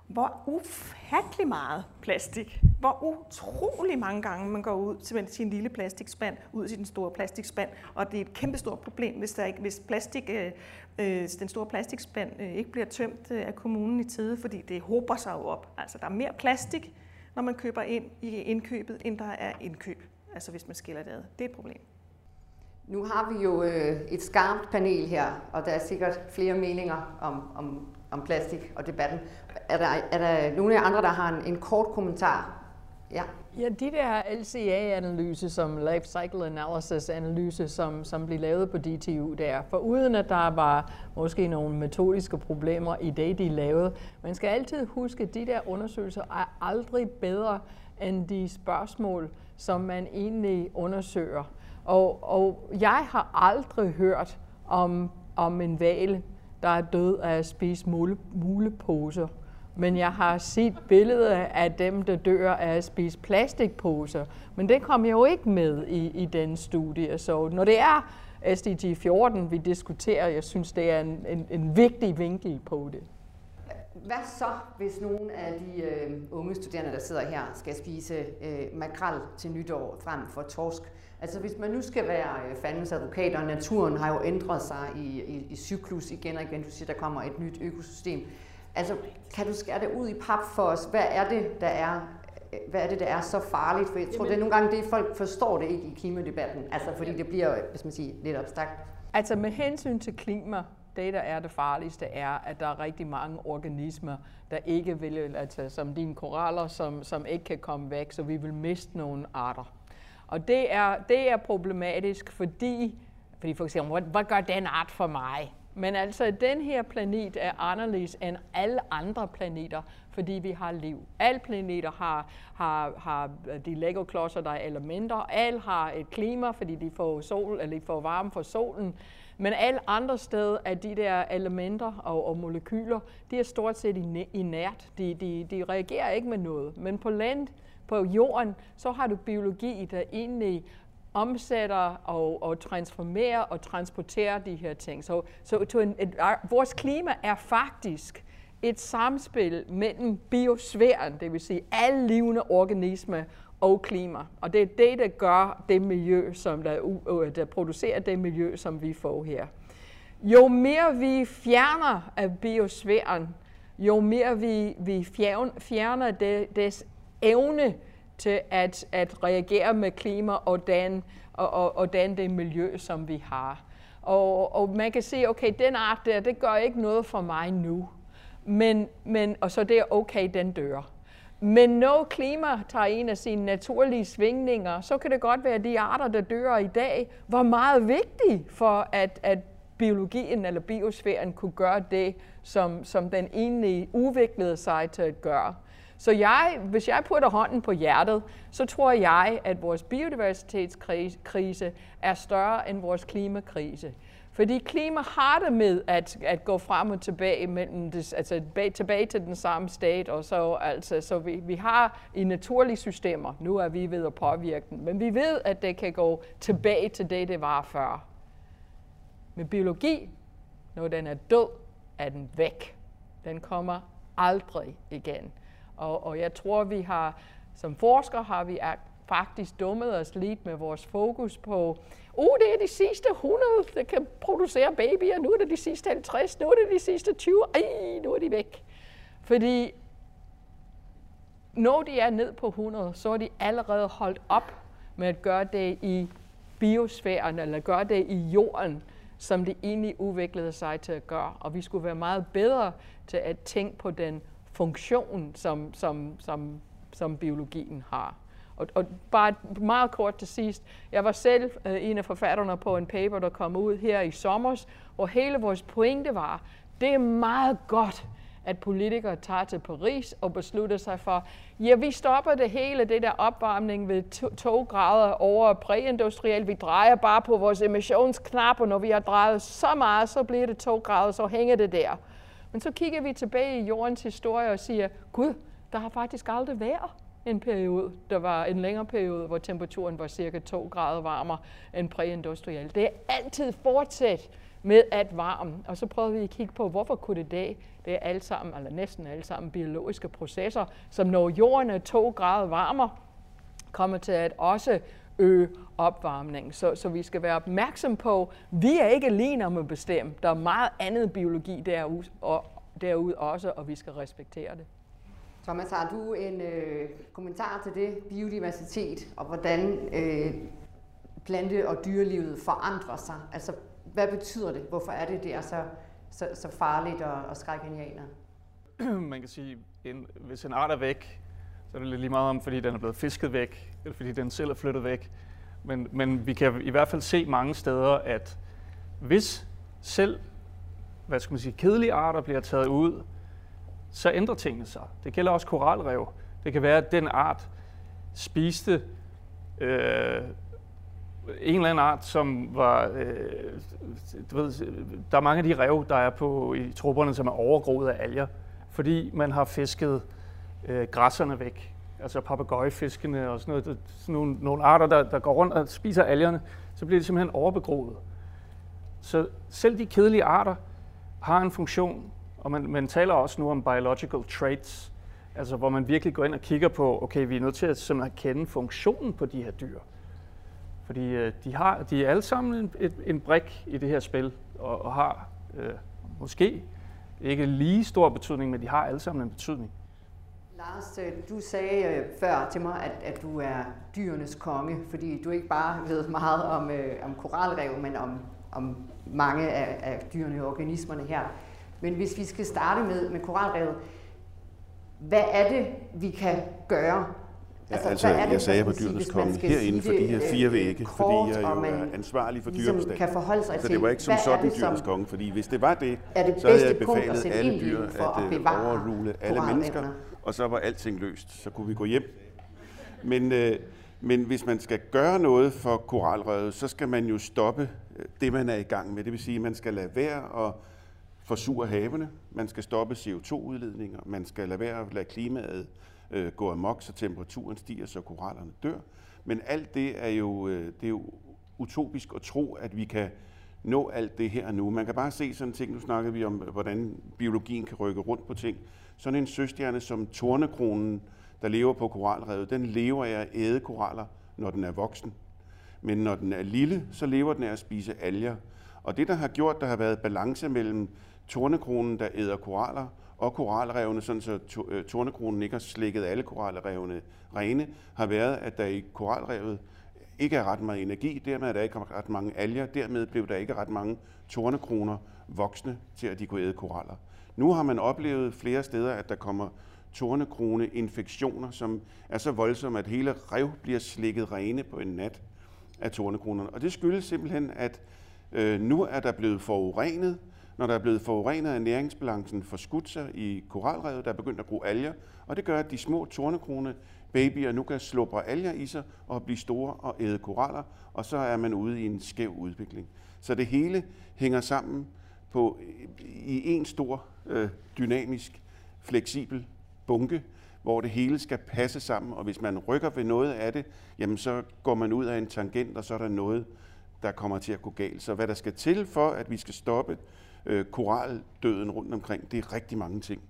hvor ufattelig meget plastik, hvor utrolig mange gange man går ud til sin lille plastikspand, ud til den store plastikspand, og det er et kæmpestort problem, hvis, der ikke, hvis plastik, øh, øh, den store plastikspand øh, ikke bliver tømt øh, af kommunen i tide, fordi det hober sig jo op. Altså der er mere plastik, når man køber ind i indkøbet, end der er indkøb, altså hvis man skiller det ad. Det er et problem. Nu har vi jo øh, et skarpt panel her, og der er sikkert flere meninger om, om, om plastik og debatten. Er der, er der nogle af andre, der har en, en kort kommentar? Ja. Ja, de der LCA-analyse, som Life Cycle Analysis-analyse, som, som blev lavet på DTU der, for uden at der var måske nogle metodiske problemer i det, de lavede, man skal altid huske, at de der undersøgelser er aldrig bedre end de spørgsmål, som man egentlig undersøger. Og, og jeg har aldrig hørt om, om en val, der er død af at spise mule, muleposer. Men jeg har set billeder af dem, der dør af at spise plastikposer. Men det kom jeg jo ikke med i, i den studie. Så når det er SDG 14, vi diskuterer, jeg synes, det er en, en, en vigtig vinkel på det. Hvad så, hvis nogle af de øh, unge studerende, der sidder her, skal spise øh, makrel til nytår frem for torsk? Altså hvis man nu skal være øh, fandens advokat, og naturen har jo ændret sig i, i, i cyklus igen og igen, du siger, der kommer et nyt økosystem. Altså kan du skære det ud i pap for os? Hvad er det, der er øh, hvad er det, der er så farligt? For jeg tror, Jamen, det er nogle gange det, folk forstår det ikke i klimadebatten, altså fordi det bliver, hvis man siger, lidt abstrakt. Altså med hensyn til klima, det, der er det farligste, er, at der er rigtig mange organismer, der ikke vil, altså som dine koraller, som, som ikke kan komme væk, så vi vil miste nogle arter. Og det er, det er problematisk, fordi, fordi for eksempel, hvad, hvad gør den art for mig? Men altså, den her planet er anderledes end alle andre planeter, fordi vi har liv. Alle planeter har, har, har de Lego-klodser, der er elementer. Alle har et klima, fordi de får, sol, eller de får varme fra solen. Men alle andre steder er de der elementer og, og molekyler, de er stort set inert. De, de, de reagerer ikke med noget. Men på land, på jorden, så har du biologi, der egentlig omsætter og, og transformerer og transporterer de her ting. Så, så to en, et, vores klima er faktisk et samspil mellem biosfæren, det vil sige alle levende organismer og klima. Og det er det, der gør det miljø, som der, der producerer det miljø, som vi får her. Jo mere vi fjerner af biosfæren, jo mere vi, vi fjerner det, des evne til at, at reagere med klima og den, og, og, og den det miljø, som vi har. Og, og man kan sige, okay, den art der, det gør ikke noget for mig nu. Men, men, og så det er okay, den dør. Men når klima tager en af sine naturlige svingninger, så kan det godt være, at de arter, der dør i dag, var meget vigtige for, at, at biologien eller biosfæren kunne gøre det, som, som den egentlig udviklede sig til at gøre. Så jeg, hvis jeg putter hånden på hjertet, så tror jeg, at vores biodiversitetskrise er større end vores klimakrise. Fordi klima har det med at, at gå frem og tilbage, mellem det, altså bag, tilbage til den samme stat, og så, altså, så vi, vi har i naturlige systemer, nu er vi ved at påvirke den, men vi ved, at det kan gå tilbage til det, det var før. Med biologi, når den er død, er den væk. Den kommer aldrig igen. Og, og jeg tror, vi har, som forskere har vi faktisk dummet os lidt med vores fokus på, uh, det er de sidste 100, der kan producere babyer, nu er det de sidste 50, nu er det de sidste 20, ej, nu er de væk. Fordi når de er ned på 100, så er de allerede holdt op med at gøre det i biosfæren, eller gøre det i jorden, som det egentlig udviklede sig til at gøre. Og vi skulle være meget bedre til at tænke på den funktion, som, som, som, som biologien har. Og, og bare meget kort til sidst. Jeg var selv øh, en af forfatterne på en paper, der kom ud her i sommer, hvor hele vores pointe var, det er meget godt, at politikere tager til Paris og beslutter sig for, ja, vi stopper det hele, det der opvarmning ved to, to grader over præindustriel. Vi drejer bare på vores emissionsknap, og når vi har drejet så meget, så bliver det to grader, så hænger det der. Men så kigger vi tilbage i jordens historie og siger, gud, der har faktisk aldrig været en periode, der var en længere periode, hvor temperaturen var cirka 2 grader varmere end præindustriel. Det er altid fortsat med at varme. Og så prøvede vi at kigge på, hvorfor kunne det det? Det er alt sammen, eller næsten alle sammen, biologiske processer, som når jorden er 2 grader varmere, kommer til at også øge opvarmning. Så, så vi skal være opmærksom på, vi er ikke alene om at bestemme. Der er meget andet biologi derude, og, derude også, og vi skal respektere det. Thomas, har du en øh, kommentar til det, biodiversitet, og hvordan øh, plante- og dyrelivet forandrer sig? Altså, hvad betyder det? Hvorfor er det, det er så, så, så farligt og, og skrækgenialer? Man kan sige, en, hvis en art er væk, så er det lidt lige meget om, fordi den er blevet fisket væk, eller fordi den selv er flyttet væk. Men, men vi kan i hvert fald se mange steder, at hvis selv hvad skal man sige, kedelige arter bliver taget ud, så ændrer tingene sig. Det gælder også koralrev. Det kan være, at den art spiste øh, en eller anden art, som var, øh, du ved, der er mange af de rev, der er på i trupperne, som er overgroet af alger, fordi man har fisket øh, græsserne væk. Altså papegøjefiskene og sådan noget. Sådan nogle, nogle arter, der, der går rundt og spiser algerne, så bliver de simpelthen overbegroet. Så selv de kedelige arter har en funktion, og man, man taler også nu om biological traits, altså hvor man virkelig går ind og kigger på, okay, vi er nødt til at simpelthen kende funktionen på de her dyr. Fordi øh, de, har, de er alle sammen en, et, en brik i det her spil, og, og har øh, måske ikke lige stor betydning, men de har alle sammen en betydning. Lars, øh, du sagde øh, før til mig, at, at du er dyrenes konge, fordi du ikke bare ved meget om, øh, om koralrev, men om, om mange af, af dyrene og organismerne her. Men hvis vi skal starte med, med koralrevet, hvad er det, vi kan gøre Ja, altså, altså det, jeg sagde på dyrenes konge herinde for de her fire vægge, kort, fordi jeg jo er ansvarlig for ligesom dyrebestand. kan forholde sig så det var ikke som sådan dyrenes konge, fordi hvis det var det, det så havde jeg befalet alle dyr at, at overrule alle mennesker, og så var alting løst. Så kunne vi gå hjem. Men, øh, men hvis man skal gøre noget for koralrevet, så skal man jo stoppe øh, det, man er i gang med. Det vil sige, at man skal lade være at forsure havene, man skal stoppe CO2-udledninger, man skal lade være at lade klimaet øh, gå amok, så temperaturen stiger, så korallerne dør. Men alt det er jo, øh, det er jo utopisk at tro, at vi kan nå alt det her nu. Man kan bare se sådan ting, nu snakkede vi om, hvordan biologien kan rykke rundt på ting. Sådan en søstjerne som tornekronen, der lever på koralrevet, den lever af at æde koraller, når den er voksen. Men når den er lille, så lever den af at spise alger. Og det, der har gjort, der har været balance mellem tornekronen, der æder koraller, og koralrevene, sådan så øh, tornekronen ikke har slikket alle koralrevene rene, har været, at der i koralrevet ikke er ret meget energi, dermed er der ikke ret mange alger, dermed blev der ikke ret mange tornekroner voksne til, at de kunne æde koraller. Nu har man oplevet flere steder, at der kommer tornekrone-infektioner, som er så voldsomme, at hele rev bliver slikket rene på en nat af tornekronerne. Og det skyldes simpelthen, at øh, nu er der blevet forurenet, når der er blevet forurenet af næringsbalancen forskudt sig i koralrevet, der er begyndt at gro alger, og det gør, at de små tornekrone babyer nu kan slubre alger i sig og blive store og æde koraller, og så er man ude i en skæv udvikling. Så det hele hænger sammen på, i en stor, øh, dynamisk, fleksibel bunke, hvor det hele skal passe sammen, og hvis man rykker ved noget af det, jamen så går man ud af en tangent, og så er der noget, der kommer til at gå galt. Så hvad der skal til for, at vi skal stoppe øh, koraldøden rundt omkring, det er rigtig mange ting.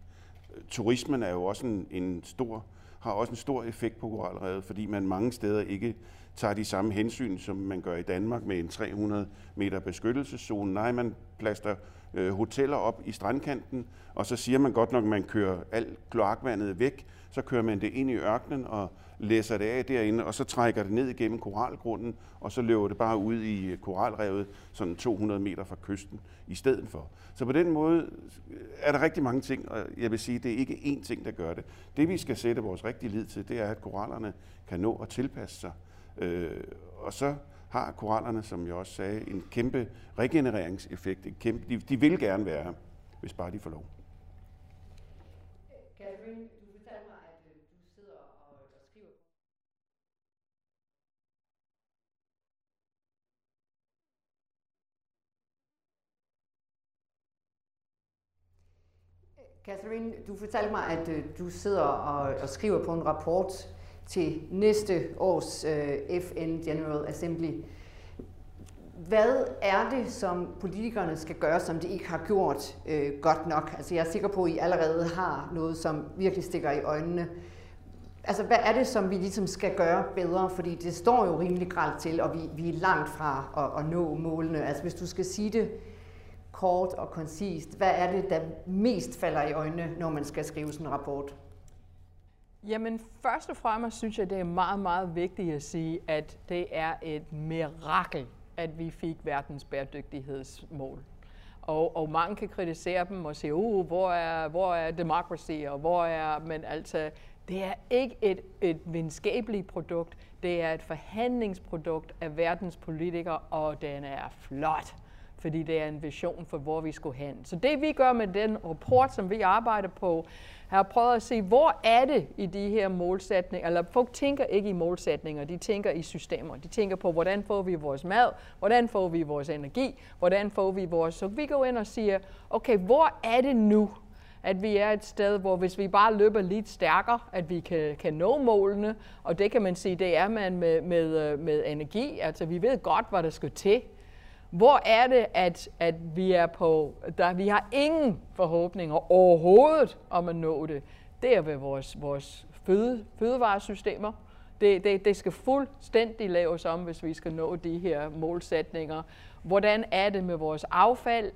Turismen er jo også en, en stor, har også en stor effekt på koralrevet, fordi man mange steder ikke tager de samme hensyn, som man gør i Danmark med en 300 meter beskyttelseszone. Nej, man plaster øh, hoteller op i strandkanten, og så siger man godt nok, at man kører alt kloakvandet væk, så kører man det ind i ørkenen og læser det af derinde, og så trækker det ned igennem koralgrunden, og så løber det bare ud i øh, koralrevet, sådan 200 meter fra kysten i stedet for. Så på den måde øh, er der rigtig mange ting, og jeg vil sige, det er ikke én ting, der gør det. Det vi skal sætte vores rigtige lid til, det er, at korallerne kan nå at tilpasse sig. Øh, og så har korallerne, som jeg også sagde, en kæmpe regenereringseffekt. En kæmpe, de, de vil gerne være her, hvis bare de får lov. Øh, Catherine, du fortalte mig, at du sidder og, og skriver Catherine, du fortalte mig, at du sidder og, og skriver på en rapport til næste års øh, FN General Assembly. Hvad er det, som politikerne skal gøre, som de ikke har gjort øh, godt nok? Altså jeg er sikker på, at I allerede har noget, som virkelig stikker i øjnene. Altså hvad er det, som vi ligesom skal gøre bedre? Fordi det står jo rimelig gralt til, og vi, vi er langt fra at, at nå målene. Altså hvis du skal sige det kort og koncist, hvad er det, der mest falder i øjnene, når man skal skrive sådan en rapport? Jamen, først og fremmest synes jeg, det er meget, meget vigtigt at sige, at det er et mirakel, at vi fik verdens bæredygtighedsmål. Og, og mange kan kritisere dem og sige, uh, hvor er, hvor er democracy, og hvor er, men altså, det er ikke et, et videnskabeligt produkt, det er et forhandlingsprodukt af verdens politikere, og den er flot fordi det er en vision for, hvor vi skulle hen. Så det vi gør med den rapport, som vi arbejder på, har prøvet at se, hvor er det i de her målsætninger, eller folk tænker ikke i målsætninger, de tænker i systemer. De tænker på, hvordan får vi vores mad, hvordan får vi vores energi, hvordan får vi vores... Så vi går ind og siger, okay, hvor er det nu, at vi er et sted, hvor hvis vi bare løber lidt stærkere, at vi kan, kan nå målene, og det kan man sige, det er man med, med, øh, med energi. Altså vi ved godt, hvad der skal til hvor er det, at, at vi er på, der, vi har ingen forhåbninger overhovedet om at nå det. Det er ved vores, vores føde, fødevaresystemer. Det, det, det skal fuldstændig laves om, hvis vi skal nå de her målsætninger. Hvordan er det med vores affald?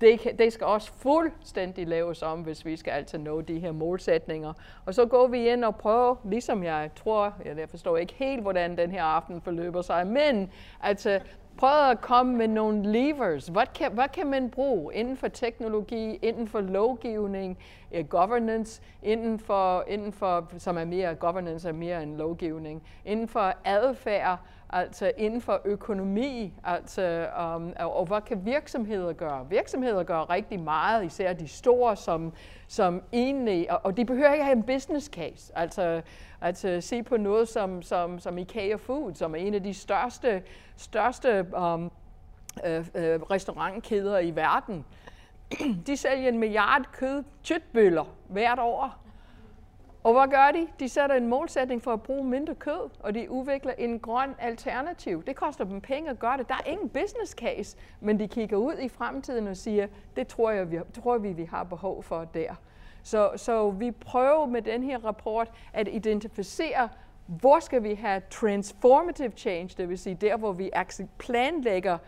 Det, kan, det skal også fuldstændig laves om, hvis vi skal altså nå de her målsætninger. Og så går vi ind og prøver, ligesom jeg tror, jeg forstår ikke helt, hvordan den her aften forløber sig, men altså prøvet at komme med nogle levers. Hvad kan, hvad kan man bruge inden for teknologi, inden for lovgivning, eh, governance, inden for, inden for, som er mere, governance er mere end lovgivning, inden for adfærd, altså inden for økonomi, altså, um, og, og hvad kan virksomheder gøre? Virksomheder gør rigtig meget, især de store, som, som egentlig, og, og de behøver ikke have en business case, altså, altså se på noget som, som, som IKEA Food, som er en af de største, største um, øh, øh, restaurantkæder i verden. De sælger en milliard kød, tytbøller hvert år. Og hvad gør de? De sætter en målsætning for at bruge mindre kød, og de udvikler en grøn alternativ. Det koster dem penge at gøre det. Der er ingen business case, men de kigger ud i fremtiden og siger, det tror, jeg, vi, tror vi, vi har behov for der. Så, så vi prøver med den her rapport at identificere, hvor skal vi have transformative change, det vil sige der, hvor vi planlægger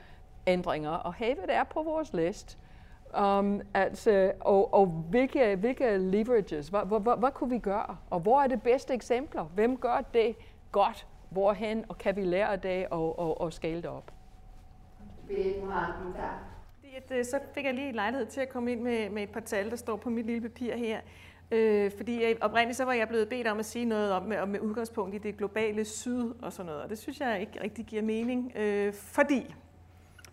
ændringer, og havet er på vores liste. Um, altså, og, og hvilke, hvilke leverages, hvad, hvad, hvad, hvad kunne vi gøre? Og hvor er det bedste eksempler? Hvem gør det godt? Hvorhen? Og kan vi lære af det og, og, og scale det op? Øh, så fik jeg lige lejlighed til at komme ind med, med et par tal, der står på mit lille papir her. Øh, fordi jeg, oprindeligt så var jeg blevet bedt om at sige noget om med, med udgangspunkt i det globale syd og sådan noget. Og det synes jeg ikke rigtig giver mening, øh, fordi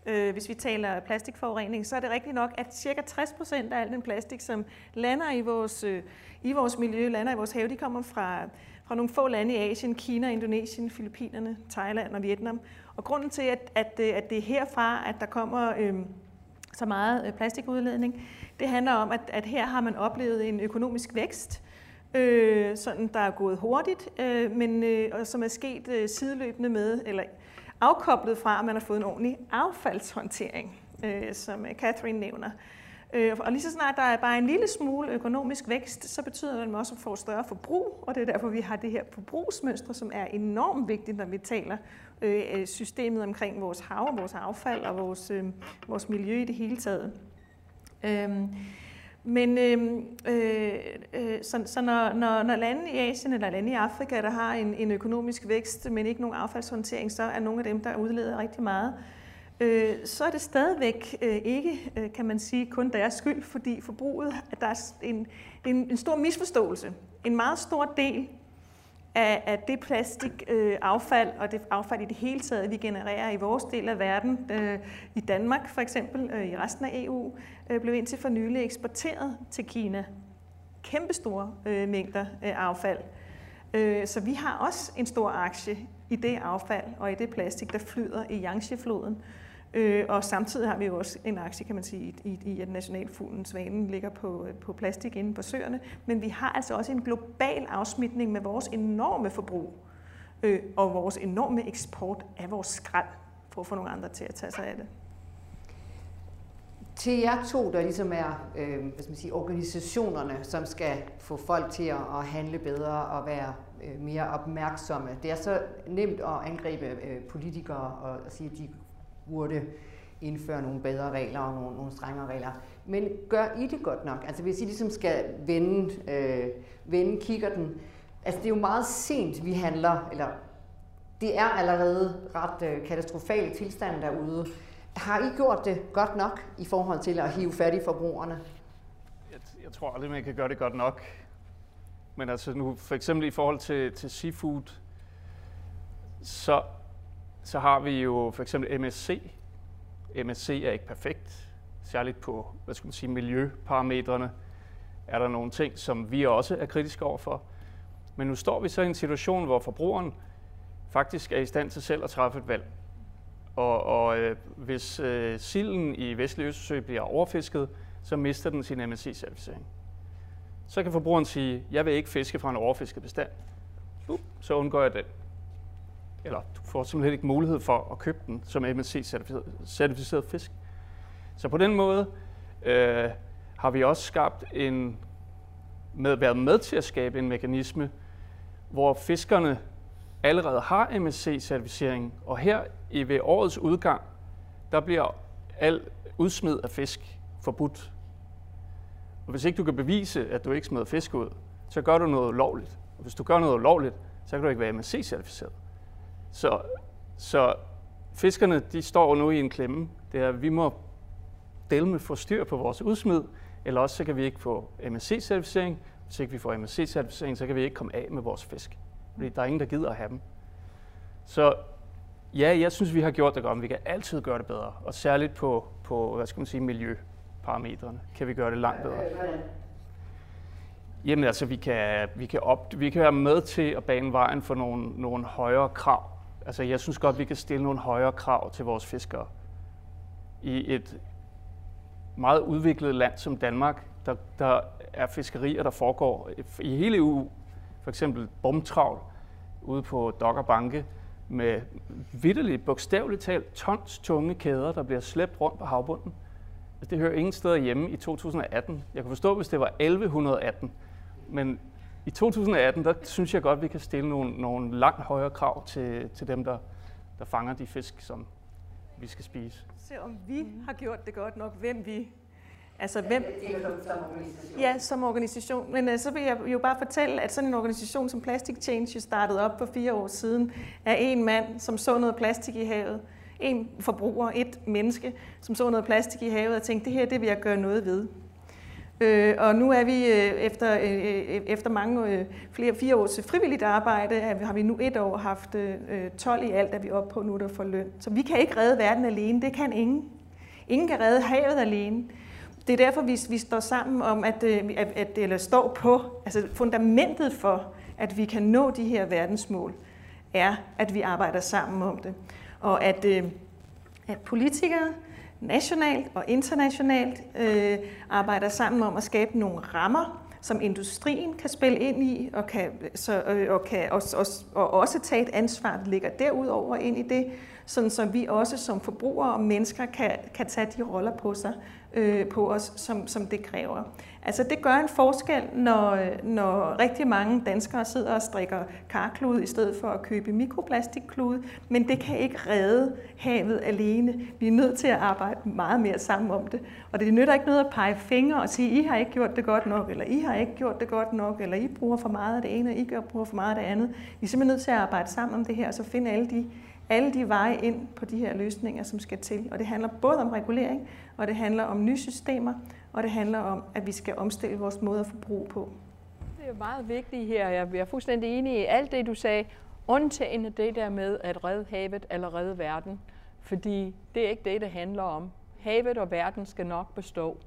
øh, hvis vi taler plastikforurening, så er det rigtigt nok, at cirka 60 procent af al den plastik, som lander i vores, øh, i vores miljø, lander i vores have, de kommer fra, fra nogle få lande i Asien, Kina, Indonesien, Filippinerne, Thailand og Vietnam. Og grunden til, at, at, øh, at det er herfra, at der kommer øh, så meget øh, plastikudledning, det handler om, at, at her har man oplevet en økonomisk vækst, øh, sådan der er gået hurtigt, øh, men øh, og som er sket øh, sideløbende med, eller afkoblet fra, at man har fået en ordentlig affaldshåndtering, øh, som øh, Catherine nævner. Øh, og lige så snart der er bare en lille smule økonomisk vækst, så betyder det, at man også får større forbrug, og det er derfor, vi har det her forbrugsmønster, som er enormt vigtigt, når vi taler øh, øh systemet omkring vores hav, vores affald og vores, øh, vores miljø i det hele taget. Øh, men øhm, øh, øh, så, så når, når, når lande i Asien eller lande i Afrika, der har en, en økonomisk vækst, men ikke nogen affaldshåndtering, så er nogle af dem, der udleder rigtig meget, øh, så er det stadigvæk øh, ikke, øh, kan man sige, kun deres skyld, fordi forbruget, at der er en, en, en stor misforståelse. En meget stor del af, af det plastikaffald øh, og det affald i det hele taget, vi genererer i vores del af verden, øh, i Danmark for eksempel, øh, i resten af EU, øh, blev indtil for nylig eksporteret til Kina. Kæmpestore øh, mængder øh, affald. Øh, så vi har også en stor aktie i det affald og i det plastik, der flyder i Yangtze-floden. Øh, og samtidig har vi jo også en aktie, kan man sige, i, i at nationalfuglen Svanen ligger på, øh, på plastik inde på søerne. Men vi har altså også en global afsmitning med vores enorme forbrug øh, og vores enorme eksport af vores skrald, for at få nogle andre til at tage sig af det. Til jer to, der ligesom er øh, hvad skal man sige, organisationerne, som skal få folk til at, handle bedre og være øh, mere opmærksomme. Det er så nemt at angribe øh, politikere og sige, at de burde indføre nogle bedre regler og nogle, nogle strengere regler. Men gør I det godt nok? Altså hvis I ligesom skal vende, øh, vende den, altså det er jo meget sent, vi handler, eller det er allerede ret øh, katastrofale tilstand derude. Har I gjort det godt nok i forhold til at hive fat i forbrugerne? Jeg, jeg tror aldrig, man kan gøre det godt nok. Men altså nu, for eksempel i forhold til, til seafood, så så har vi jo for eksempel MSC. MSC er ikke perfekt, særligt på hvad skal man sige, miljøparametrene er der nogle ting, som vi også er kritiske overfor. Men nu står vi så i en situation, hvor forbrugeren faktisk er i stand til selv at træffe et valg. Og, og øh, hvis øh, silden i Vestlig Østersø bliver overfisket, så mister den sin MSC-certificering. Så kan forbrugeren sige, jeg vil ikke fiske fra en overfisket bestand. Uh, så undgår jeg den eller får simpelthen ikke mulighed for at købe den som MSC-certificeret fisk. Så på den måde øh, har vi også skabt en, med, været med til at skabe en mekanisme, hvor fiskerne allerede har MSC-certificering, og her i ved årets udgang, der bliver al udsmid af fisk forbudt. Og hvis ikke du kan bevise, at du ikke smider fisk ud, så gør du noget ulovligt. Og hvis du gør noget ulovligt, så kan du ikke være MSC-certificeret. Så, så fiskerne de står nu i en klemme. Det er, at vi må delme få styr på vores udsmid, eller også så kan vi ikke få MSC-certificering. Hvis ikke vi får MSC-certificering, så kan vi ikke komme af med vores fisk. Fordi der er ingen, der gider at have dem. Så ja, jeg synes, vi har gjort det godt, men vi kan altid gøre det bedre. Og særligt på, på hvad skal man sige, miljøparametrene kan vi gøre det langt bedre. Jamen altså, vi kan, vi kan, op, vi kan være med til at bane vejen for nogle, nogle højere krav Altså, jeg synes godt, vi kan stille nogle højere krav til vores fiskere. I et meget udviklet land som Danmark, der, der er fiskerier, der foregår i hele EU. For eksempel bomtravl ude på Dokkerbanke med vidderligt, bogstaveligt talt, tons tunge kæder, der bliver slæbt rundt på havbunden. Altså, det hører ingen steder hjemme i 2018. Jeg kan forstå, hvis det var 1118, men i 2018, der synes jeg godt, at vi kan stille nogle, nogle langt højere krav til, til dem, der, der fanger de fisk, som vi skal spise. Se om vi har gjort det godt nok, hvem vi Altså hvem? Ja, som organisation. Men uh, så vil jeg jo bare fortælle, at sådan en organisation som Plastic Change startede op for fire år siden af en mand, som så noget plastik i havet. En forbruger, et menneske, som så noget plastik i havet og tænkte, det her det vil jeg gøre noget ved. Øh, og nu er vi øh, efter, øh, øh efter mange øh, flere fire års øh, frivilligt arbejde, har vi nu et år haft øh, øh 12 i alt, er vi oppe på nu, der får løn. Så vi kan ikke redde verden alene. Det kan ingen. Ingen kan redde havet alene. Det er derfor, vi, vi står sammen om, at, øh, at, at eller står på, altså fundamentet for, at vi kan nå de her verdensmål, er, at vi arbejder sammen om det. Og at, øh, at politikere, nationalt og internationalt øh, arbejder sammen om at skabe nogle rammer, som industrien kan spille ind i, og kan, så, øh, og kan også, også, og også tage et ansvar, der ligger derudover ind i det, sådan så vi også som forbrugere og mennesker kan, kan tage de roller på sig øh, på os, som, som det kræver. Altså det gør en forskel, når, når rigtig mange danskere sidder og strikker karklud i stedet for at købe mikroplastikklud, men det kan ikke redde havet alene. Vi er nødt til at arbejde meget mere sammen om det. Og det nytter ikke noget at pege fingre og sige, I har ikke gjort det godt nok, eller I har ikke gjort det godt nok, eller I bruger for meget af det ene, og I gør, bruger for meget af det andet. Vi er simpelthen nødt til at arbejde sammen om det her, og så finde alle de alle de veje ind på de her løsninger, som skal til. Og det handler både om regulering, og det handler om nye systemer, og det handler om, at vi skal omstille vores måde at forbruge på. Det er meget vigtigt her. Jeg er fuldstændig enig i alt det, du sagde. Undtagende det der med at redde havet eller redde verden. Fordi det er ikke det, det handler om. Havet og verden skal nok bestå.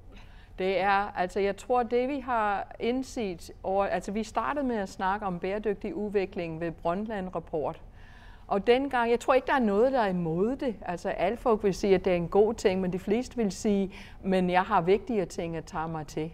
Det er, altså jeg tror, det vi har indset over, altså vi startede med at snakke om bæredygtig udvikling ved Brundtland Rapport. Og dengang, jeg tror ikke, der er noget, der er imod det. Altså alle folk vil sige, at det er en god ting, men de fleste vil sige, men jeg har vigtigere ting at tage mig til.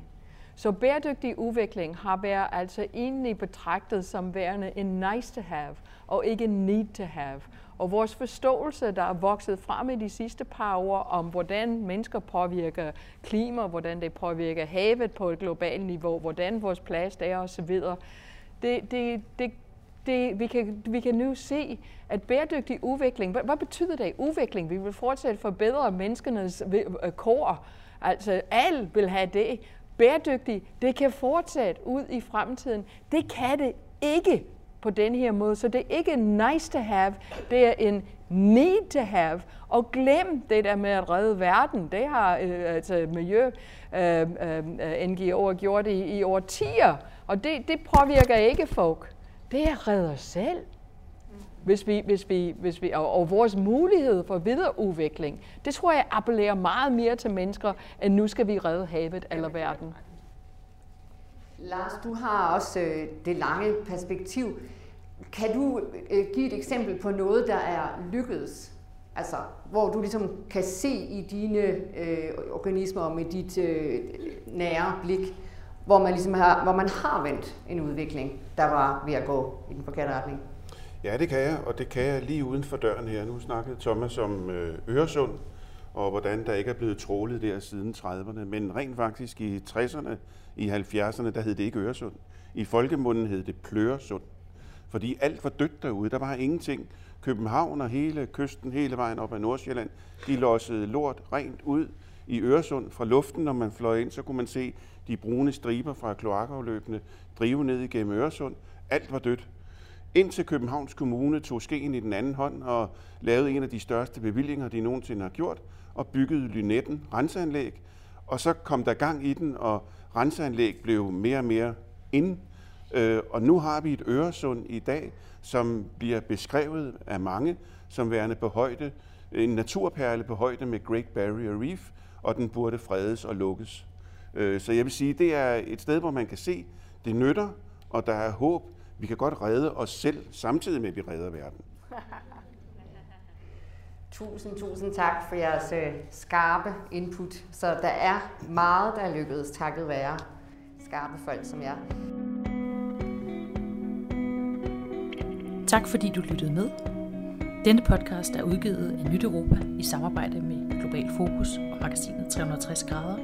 Så bæredygtig udvikling har været altså egentlig betragtet som værende en nice to have, og ikke en need to have. Og vores forståelse, der er vokset frem i de sidste par år om, hvordan mennesker påvirker klima, hvordan det påvirker havet på et globalt niveau, hvordan vores plads er osv., det, det, det det, vi, kan, vi kan nu se, at bæredygtig udvikling, hvad, hvad betyder det udvikling? Vi vil fortsat forbedre menneskenes øh, kår. Altså, al vil have det. Bæredygtig, det kan fortsætte ud i fremtiden. Det kan det ikke på den her måde. Så det er ikke nice to have, det er en need to have. Og glem det der med at redde verden. Det har øh, altså miljø øh, øh, øh NGO'er gjort i, i årtier. Og det, det påvirker ikke folk det er redder selv. Hvis vi, hvis vi, hvis vi, og, og vores mulighed for videreudvikling, det tror jeg appellerer meget mere til mennesker, end nu skal vi redde havet eller verden. Lars, du har også øh, det lange perspektiv. Kan du øh, give et eksempel på noget, der er lykkedes? Altså, hvor du ligesom kan se i dine øh, organismer med dit øh, nære blik, hvor man, ligesom har, hvor man har vendt en udvikling, der var ved at gå i den forkerte retning? Ja, det kan jeg, og det kan jeg lige uden for døren her. Nu snakkede Thomas om øh, Øresund, og hvordan der ikke er blevet trålet der siden 30'erne. Men rent faktisk i 60'erne, i 70'erne, der hed det ikke Øresund. I folkemunden hed det Pløresund. Fordi alt var dødt derude. Der var ingenting. København og hele kysten, hele vejen op ad Nordsjælland, de lossede lort rent ud i Øresund fra luften. Når man fløj ind, så kunne man se de brune striber fra kloakafløbene drive ned igennem Øresund. Alt var dødt. Indtil Københavns Kommune tog skeen i den anden hånd og lavede en af de største bevillinger, de nogensinde har gjort, og byggede Lynetten renseanlæg. Og så kom der gang i den, og renseanlæg blev mere og mere ind. Øh, og nu har vi et Øresund i dag, som bliver beskrevet af mange som værende på højde, en naturperle på højde med Great Barrier Reef, og den burde fredes og lukkes. Øh, så jeg vil sige, det er et sted, hvor man kan se, det nytter, og der er håb. Vi kan godt redde os selv, samtidig med, at vi redder verden. Tusind, tusind tak for jeres øh, skarpe input. Så der er meget, der er lykkedes takket være skarpe folk som jer. Tak fordi du lyttede med. Denne podcast er udgivet af Nyt Europa i samarbejde med Global Fokus og magasinet 360 grader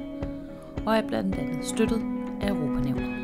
og er blandt andet støttet af Europanævnet.